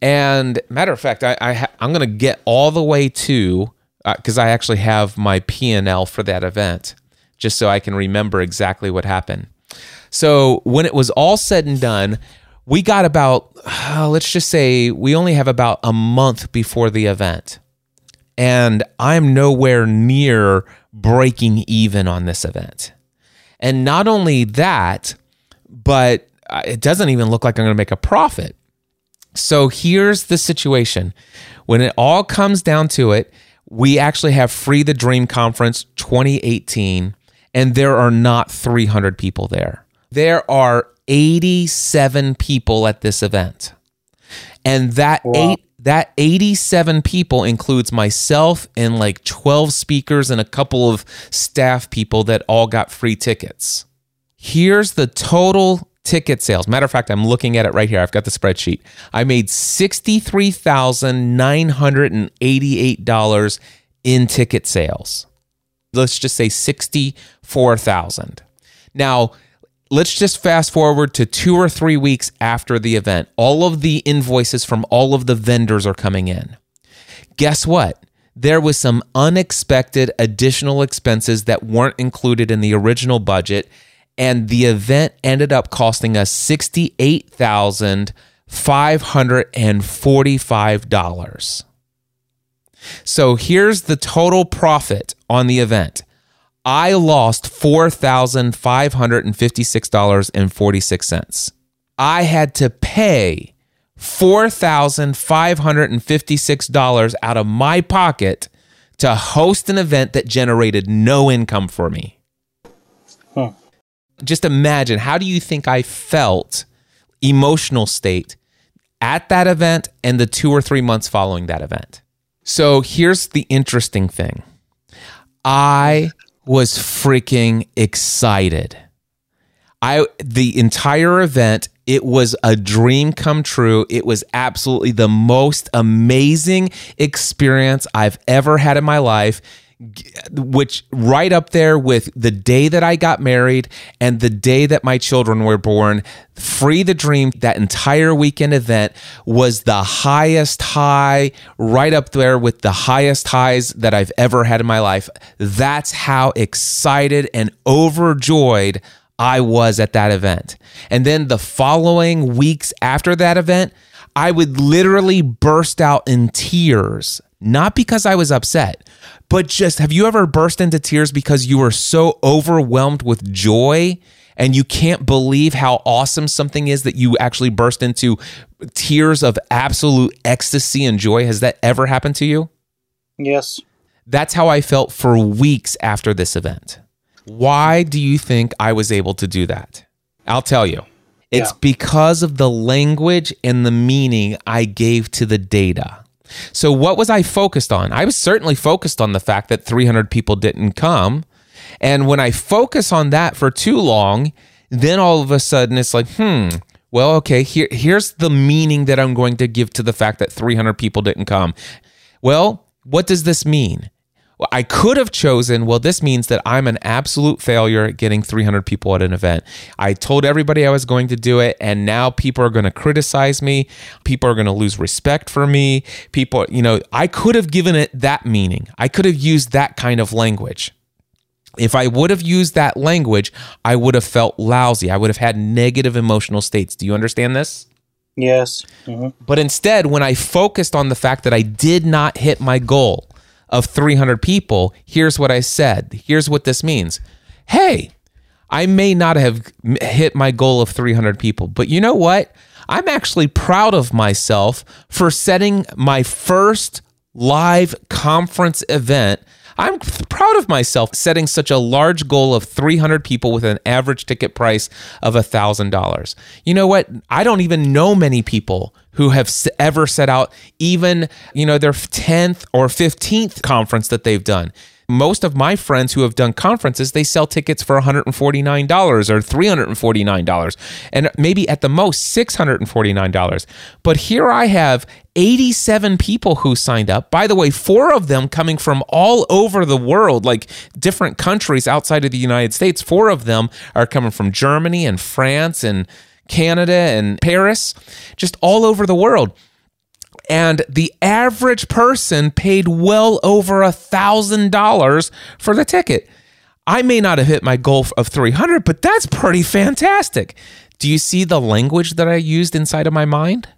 and matter of fact, I, I I'm going to get all the way to because uh, I actually have my P and L for that event, just so I can remember exactly what happened. So when it was all said and done, we got about uh, let's just say we only have about a month before the event, and I'm nowhere near breaking even on this event. And not only that, but uh, it doesn't even look like I'm going to make a profit. So here's the situation. When it all comes down to it, we actually have Free the Dream Conference 2018, and there are not 300 people there. There are 87 people at this event. And that wow. eight that 87 people includes myself and like 12 speakers and a couple of staff people that all got free tickets. Here's the total ticket sales. Matter of fact, I'm looking at it right here. I've got the spreadsheet. I made $63,988 in ticket sales. Let's just say 64,000. Now, let's just fast forward to 2 or 3 weeks after the event. All of the invoices from all of the vendors are coming in. Guess what? There was some unexpected additional expenses that weren't included in the original budget and the event ended up costing us $68,545. So here's the total profit on the event. I lost $4,556.46. I had to pay $4,556 out of my pocket to host an event that generated no income for me. Just imagine how do you think I felt emotional state at that event and the two or three months following that event. So here's the interesting thing I was freaking excited. I the entire event it was a dream come true. It was absolutely the most amazing experience I've ever had in my life which right up there with the day that I got married and the day that my children were born. Free the Dream, that entire weekend event was the highest high, right up there with the highest highs that I've ever had in my life. That's how excited and overjoyed I was at that event. And then the following weeks after that event, I would literally burst out in tears, not because I was upset, but just have you ever burst into tears because you were so overwhelmed with joy and you can't believe how awesome something is that you actually burst into tears of absolute ecstasy and joy? Has that ever happened to you? Yes. That's how I felt for weeks after this event. Why do you think I was able to do that? I'll tell you. It's yeah. because of the language and the meaning I gave to the data. So, what was I focused on? I was certainly focused on the fact that 300 people didn't come. And when I focus on that for too long, then all of a sudden it's like, hmm, well, okay, here, here's the meaning that I'm going to give to the fact that 300 people didn't come. Well, what does this mean? I could have chosen, well, this means that I'm an absolute failure at getting 300 people at an event. I told everybody I was going to do it, and now people are going to criticize me. People are going to lose respect for me. People, you know, I could have given it that meaning. I could have used that kind of language. If I would have used that language, I would have felt lousy. I would have had negative emotional states. Do you understand this? Yes. hmm But instead, when I focused on the fact that I did not hit my goal of 300 people, here's what I said. Here's what this means. Hey, I may not have hit my goal of 300 people, but you know what? I'm actually proud of myself for setting my first live conference event. I'm proud of myself setting such a large goal of 300 people with an average ticket price of $1,000. You know what? I don't even know many people who have ever set out even, you know, their 10th or 15th conference that they've done. Most of my friends who have done conferences, they sell tickets for $149 or $349 and maybe at the most $649. But here I have 87 people who signed up. By the way, four of them coming from all over the world, like different countries outside of the United States. Four of them are coming from Germany and France and Canada and Paris, just all over the world and the average person paid well over a thousand dollars for the ticket. I may not have hit my goal of 300, but that's pretty fantastic. Do you see the language that I used inside of my mind?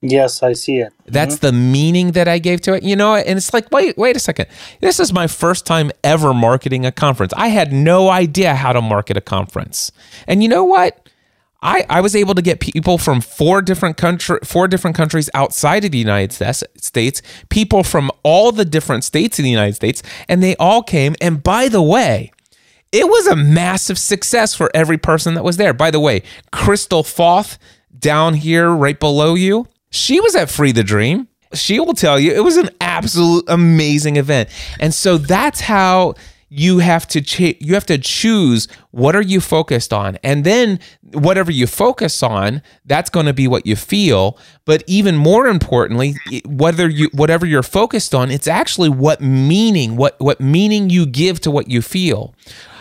Yes, I see it. That's mm-hmm. the meaning that I gave to it. You know, and it's like, wait, wait a second. This is my first time ever marketing a conference. I had no idea how to market a conference. And you know what? I, I was able to get people from four different country four different countries outside of the United States, people from all the different states in the United States, and they all came. And by the way, it was a massive success for every person that was there. By the way, Crystal Foth down here right below you, she was at Free the Dream. She will tell you it was an absolute amazing event. And so that's how you have to you have to choose what are you focused on. And then whatever you focus on that's going to be what you feel. But even more importantly whether you whatever you're focused on it's actually what meaning what what meaning you give to what you feel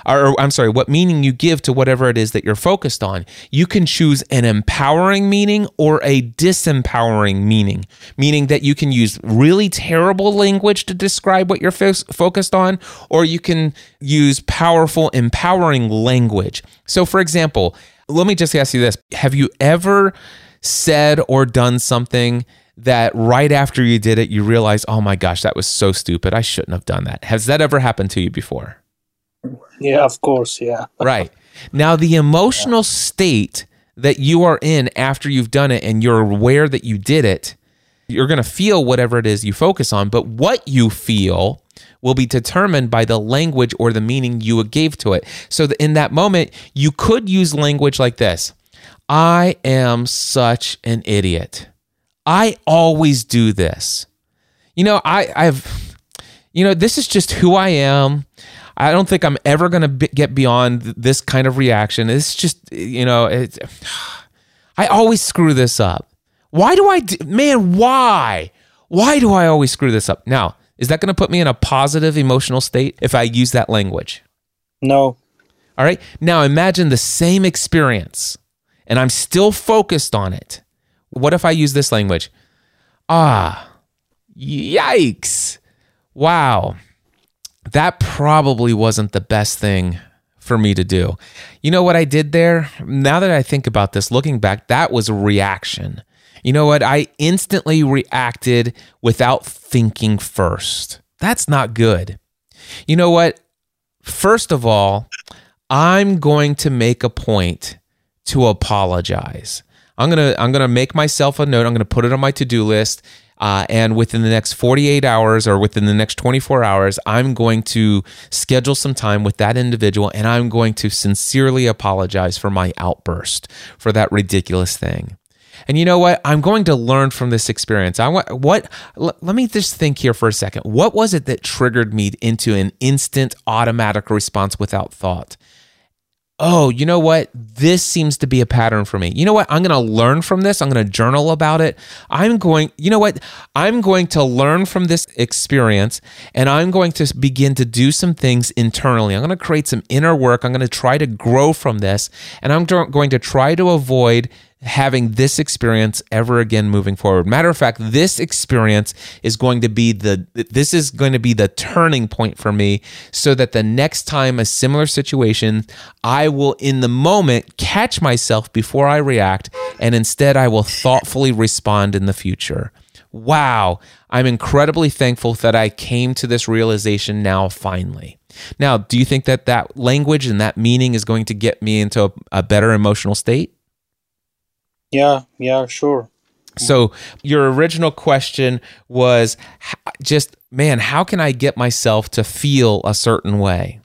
or I'm sorry, what meaning you give to whatever it is that you're focused on. You can choose an empowering meaning or a disempowering meaning, meaning that you can use really terrible language to describe what you're fo- focused on, or you can use powerful, empowering language. So, for example, let me just ask you this Have you ever said or done something? That right after you did it, you realize, oh my gosh, that was so stupid. I shouldn't have done that. Has that ever happened to you before? Yeah, of course. Yeah. Right. Now, the emotional state that you are in after you've done it and you're aware that you did it, you're going to feel whatever it is you focus on. But what you feel will be determined by the language or the meaning you gave to it. So, in that moment, you could use language like this I am such an idiot. I always do this. You know, I, I've, you know, this is just who I am. I don't think I'm ever going to be, get beyond this kind of reaction. It's just, you know, it's, I always screw this up. Why do I, do, man, why? Why do I always screw this up? Now, is that going to put me in a positive emotional state if I use that language? No. All right. Now imagine the same experience and I'm still focused on it. What if I use this language? Ah, yikes. Wow. That probably wasn't the best thing for me to do. You know what I did there? Now that I think about this, looking back, that was a reaction. You know what? I instantly reacted without thinking first. That's not good. You know what? First of all, I'm going to make a point to apologize. I'm gonna I'm gonna make myself a note. I'm gonna put it on my to do list. Uh, and within the next 48 hours or within the next 24 hours, I'm going to schedule some time with that individual and I'm going to sincerely apologize for my outburst for that ridiculous thing. And you know what? I'm going to learn from this experience. I want what l- let me just think here for a second. What was it that triggered me into an instant automatic response without thought? Oh, you know what? This seems to be a pattern for me. You know what? I'm going to learn from this. I'm going to journal about it. I'm going, you know what? I'm going to learn from this experience and I'm going to begin to do some things internally. I'm going to create some inner work. I'm going to try to grow from this and I'm going to try to avoid having this experience ever again moving forward. Matter of fact, this experience is going to be the this is going to be the turning point for me so that the next time a similar situation, I will in the moment catch myself before I react and instead I will thoughtfully respond in the future. Wow, I'm incredibly thankful that I came to this realization now finally. Now, do you think that that language and that meaning is going to get me into a, a better emotional state? Yeah, yeah, sure. So your original question was just, man, how can I get myself to feel a certain way?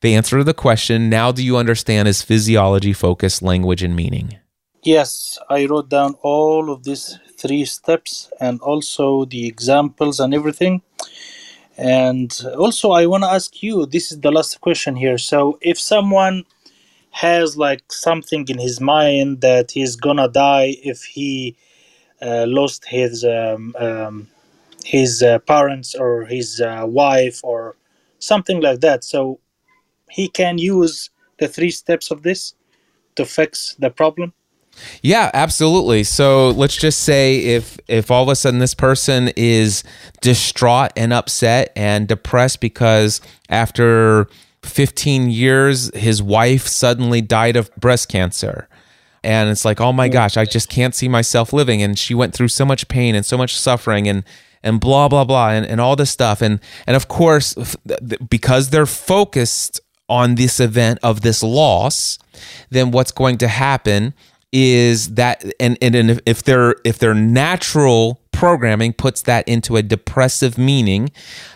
The answer to the question, now do you understand, is physiology focused language and meaning? Yes, I wrote down all of these three steps and also the examples and everything. And also, I want to ask you this is the last question here. So, if someone has like something in his mind that he's gonna die if he uh, lost his um, um, his uh, parents or his uh, wife or something like that. So he can use the three steps of this to fix the problem. Yeah, absolutely. So let's just say if if all of a sudden this person is distraught and upset and depressed because after 15 years, his wife suddenly died of breast cancer. And it's like, oh my gosh, I just can't see myself living. And she went through so much pain and so much suffering and and blah blah blah and, and all this stuff. And and of course, because they're focused on this event of this loss, then what's going to happen is that and and if their if their natural programming puts that into a depressive meaning,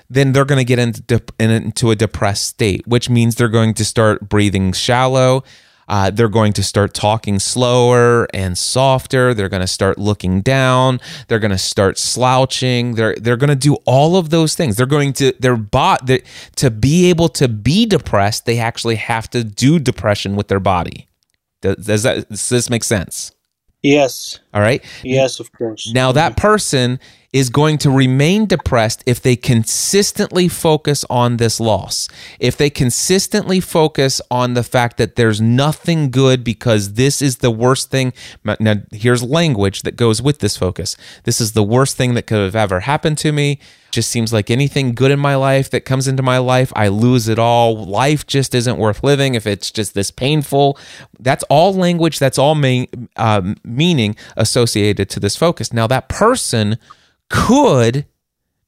then they're going to get into into a depressed state, which means they're going to start breathing shallow. Uh, they're going to start talking slower and softer. They're going to start looking down. They're going to start slouching. They're they're going to do all of those things. They're going to their bot to be able to be depressed. They actually have to do depression with their body. Does, does that does this make sense? Yes. All right. Yes, of course. Now that person is going to remain depressed if they consistently focus on this loss. If they consistently focus on the fact that there's nothing good because this is the worst thing. Now, here's language that goes with this focus. This is the worst thing that could have ever happened to me. Just seems like anything good in my life that comes into my life, I lose it all. Life just isn't worth living if it's just this painful. That's all language, that's all main, uh, meaning associated to this focus. Now, that person could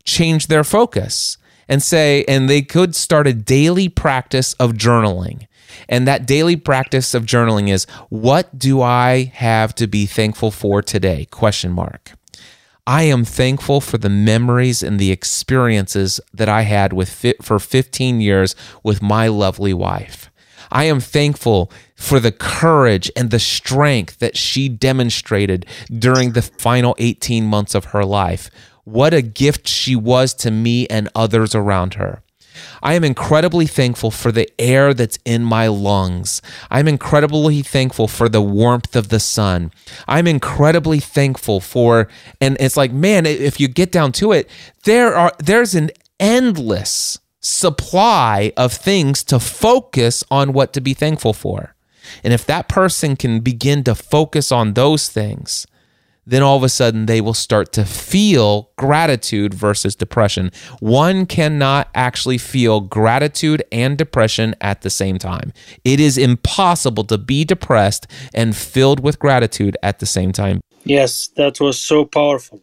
change their focus and say, and they could start a daily practice of journaling. And that daily practice of journaling is what do I have to be thankful for today? Question mark. I am thankful for the memories and the experiences that I had with for 15 years with my lovely wife. I am thankful for the courage and the strength that she demonstrated during the final 18 months of her life. What a gift she was to me and others around her. I am incredibly thankful for the air that's in my lungs. I'm incredibly thankful for the warmth of the sun. I'm incredibly thankful for and it's like man if you get down to it there are there's an endless supply of things to focus on what to be thankful for. And if that person can begin to focus on those things, then all of a sudden they will start to feel gratitude versus depression. One cannot actually feel gratitude and depression at the same time. It is impossible to be depressed and filled with gratitude at the same time. Yes, that was so powerful.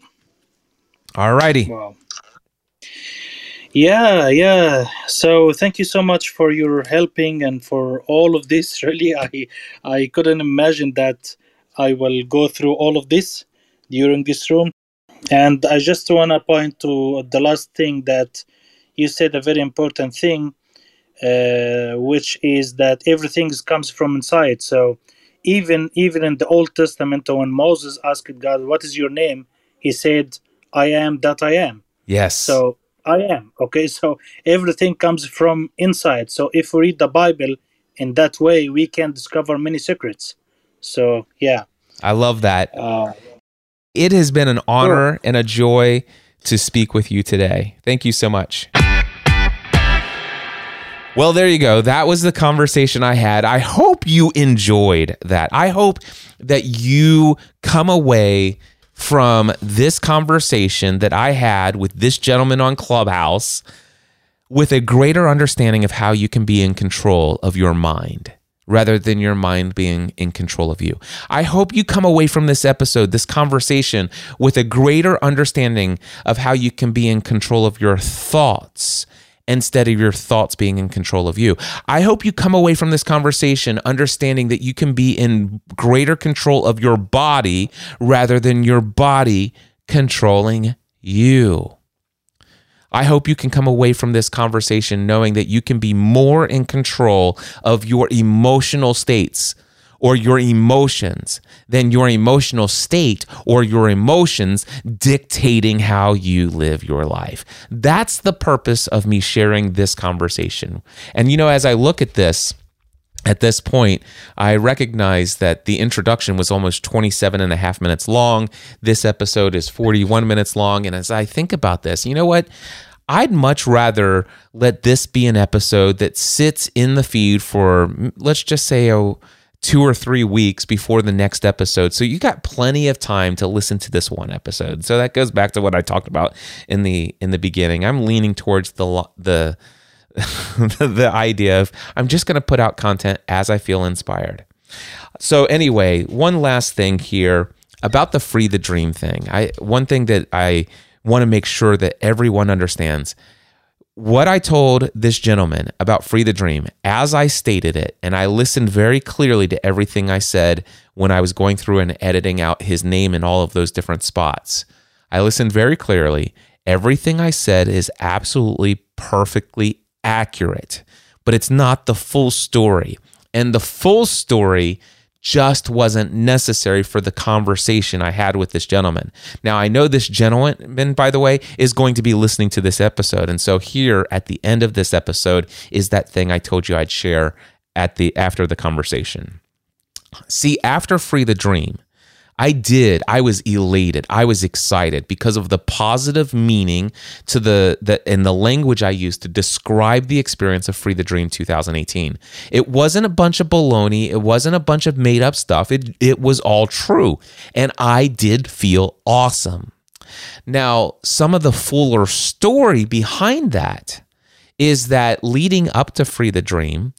All righty. Wow. Yeah, yeah. So thank you so much for your helping and for all of this. Really, I I couldn't imagine that I will go through all of this during this room. And I just want to point to the last thing that you said a very important thing, uh, which is that everything comes from inside. So even even in the Old Testament, when Moses asked God, "What is your name?" he said, "I am that I am." Yes. So I am. Okay, so everything comes from inside. So if we read the Bible, in that way we can discover many secrets so yeah I love that. uh, It has been an honor and a joy to speak with you today. Thank you so much. Well, there you go. That was the conversation I had. I hope you enjoyed that. I hope that you come away from this conversation that I had with this gentleman on Clubhouse with a greater understanding of how you can be in control of your mind rather than your mind being in control of you. I hope you come away from this episode, this conversation, with a greater understanding of how you can be in control of your thoughts instead of your thoughts being in control of you. I hope you come away from this conversation understanding that you can be in greater control of your body rather than your body controlling you. I hope you can come away from this conversation knowing that you can be more in control of your emotional states or your emotions than your emotional state or your emotions dictating how you live your life. That's the purpose of me sharing this conversation. And you know, as I look at this, at this point, I recognize that the introduction was almost 27 and a half minutes long. This episode is 41 minutes long. And as I think about this, you know what? I'd much rather let this be an episode that sits in the feed for, let's just say, oh, two or three weeks before the next episode. So you got plenty of time to listen to this one episode. So that goes back to what I talked about in the in the beginning. I'm leaning towards the the the idea of I'm just going to put out content as I feel inspired. So anyway, one last thing here about the free the dream thing. I one thing that I want to make sure that everyone understands what I told this gentleman about Free the Dream, as I stated it, and I listened very clearly to everything I said when I was going through and editing out his name in all of those different spots. I listened very clearly. Everything I said is absolutely perfectly accurate, but it's not the full story. And the full story just wasn't necessary for the conversation I had with this gentleman. Now, I know this gentleman, by the way, is going to be listening to this episode. And so here at the end of this episode is that thing I told you I'd share at the after the conversation. See, after Free the Dream, I did. I was elated. I was excited because of the positive meaning to the the and the language I used to describe the experience of Free the Dream 2018. It wasn't a bunch of baloney. It wasn't a bunch of made up stuff. It it was all true, and I did feel awesome. Now, some of the fuller story behind that is that leading up to Free the Dream,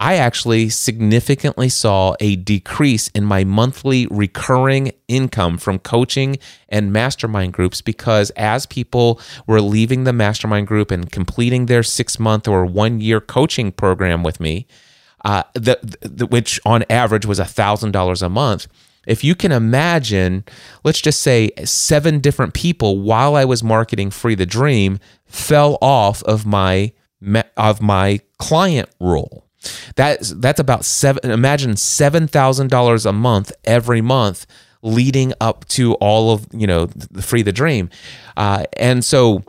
I actually significantly saw a decrease in my monthly recurring income from coaching and mastermind groups because as people were leaving the mastermind group and completing their six month or one year coaching program with me, uh, the, the, which on average was $1,000 a month. If you can imagine, let's just say seven different people while I was marketing Free the Dream fell off of my of my client roll. That's that's about seven. Imagine seven thousand dollars a month every month leading up to all of you know the free the dream, uh, and so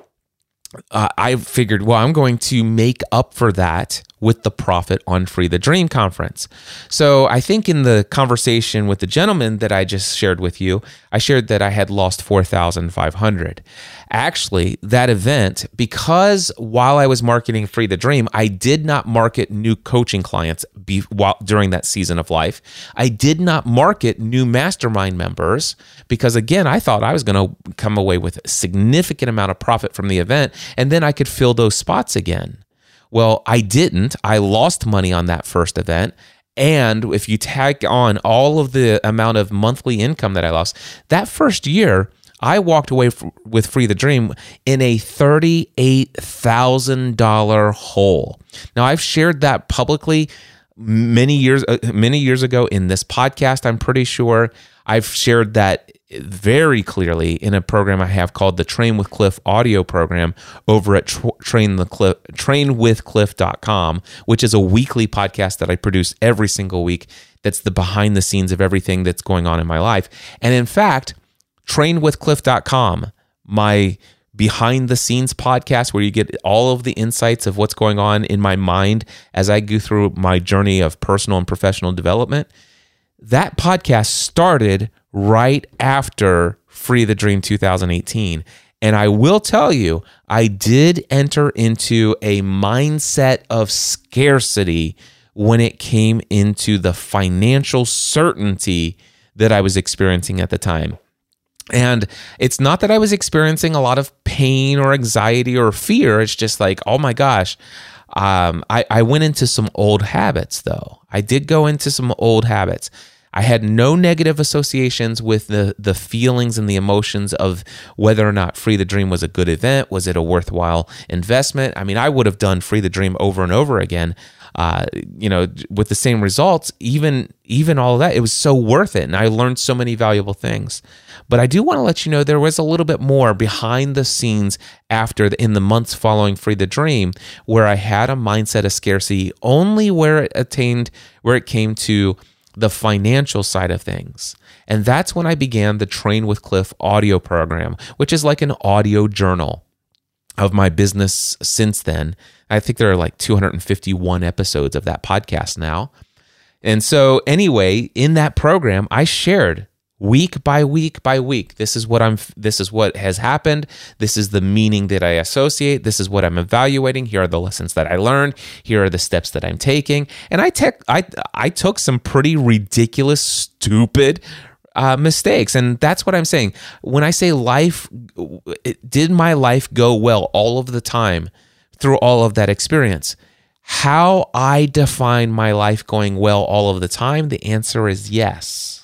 uh, I figured, well, I'm going to make up for that with the profit on Free the Dream conference. So I think in the conversation with the gentleman that I just shared with you, I shared that I had lost 4,500. Actually, that event, because while I was marketing Free the Dream, I did not market new coaching clients be, while, during that season of life. I did not market new mastermind members because, again, I thought I was going to come away with a significant amount of profit from the event and then I could fill those spots again. Well, I didn't. I lost money on that first event. And if you tag on all of the amount of monthly income that I lost, that first year, I walked away with Free the Dream in a $38,000 hole. Now, I've shared that publicly many years uh, many years ago in this podcast, I'm pretty sure. I've shared that very clearly in a program I have called the Train with Cliff audio program over at tr- Train the Cliff trainwithcliff.com, which is a weekly podcast that I produce every single week. That's the behind the scenes of everything that's going on in my life. And in fact, trainwithcliff.com, my behind the scenes podcast where you get all of the insights of what's going on in my mind as I go through my journey of personal and professional development. That podcast started right after Free the Dream 2018. And I will tell you, I did enter into a mindset of scarcity when it came into the financial certainty that I was experiencing at the time. And it's not that I was experiencing a lot of pain or anxiety or fear. It's just like, oh my gosh. Um, I, I went into some old habits, though. I did go into some old habits. I had no negative associations with the the feelings and the emotions of whether or not Free the Dream was a good event, was it a worthwhile investment? I mean, I would have done Free the Dream over and over again, uh, you know, with the same results. Even even all that, it was so worth it, and I learned so many valuable things. But I do want to let you know there was a little bit more behind the scenes after the, in the months following Free the Dream, where I had a mindset of scarcity only where it attained where it came to the financial side of things. And that's when I began the Train with Cliff audio program, which is like an audio journal of my business since then. I think there are like 251 episodes of that podcast now. And so, anyway, in that program, I shared week by week by week this is what i'm this is what has happened. This is the meaning that i associate. This is what i'm evaluating. Here are the lessons that i learned. Here are the steps that i'm taking. And i took i i took some pretty ridiculous stupid uh, mistakes. And that's what i'm saying. When i say life did my life go well all of the time through all of that experience? How i define my life going well all of the time the answer is yes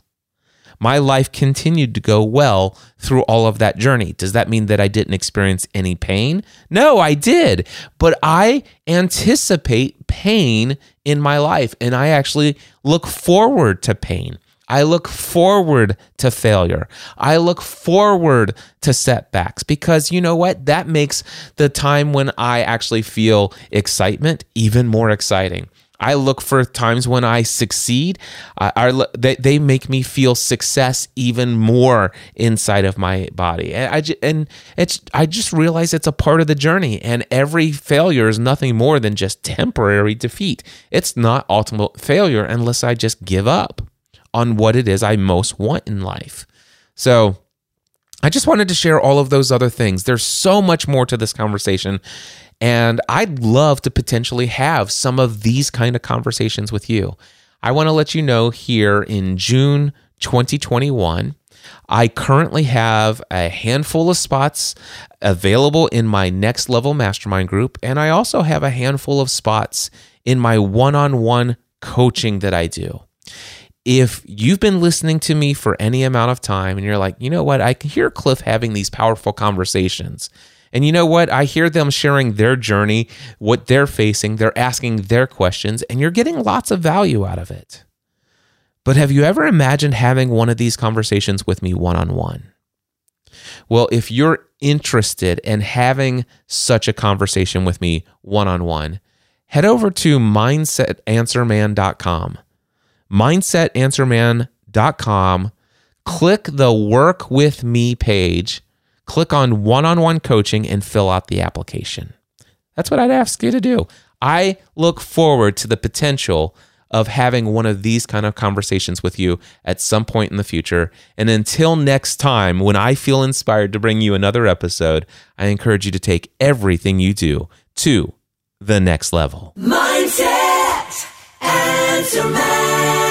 my life continued to go well through all of that journey. Does that mean that I didn't experience any pain? No, I did. But I anticipate pain in my life and I actually look forward to pain. I look forward to failure. I look forward to setbacks because you know what? That makes the time when I actually feel excitement even more exciting. I look for times when I succeed. Uh, I, they, they make me feel success even more inside of my body. And I, and it's, I just realize it's a part of the journey. And every failure is nothing more than just temporary defeat. It's not ultimate failure unless I just give up on what it is I most want in life. So I just wanted to share all of those other things. There's so much more to this conversation. And I'd love to potentially have some of these kind of conversations with you. I want to let you know here in June 2021, I currently have a handful of spots available in my next level mastermind group. And I also have a handful of spots in my one on one coaching that I do. If you've been listening to me for any amount of time and you're like, you know what, I can hear Cliff having these powerful conversations and you know what? I hear them sharing their journey, what they're facing, they're asking their questions, and you're getting lots of value out of it. But have you ever imagined having one of these conversations with me one on one? Well, if you're interested in having such a conversation with me one on one, head over to mindsetanswerman.com. Mindsetanswerman.com. Click the Work With Me page click on one on one coaching and fill out the application. That's what I'd ask you to do. I look forward to the potential of having one of these kind of conversations with you at some point in the future. And until next time, when I feel inspired to bring you another episode, I encourage you to take everything you do to the next level. Mindset, man.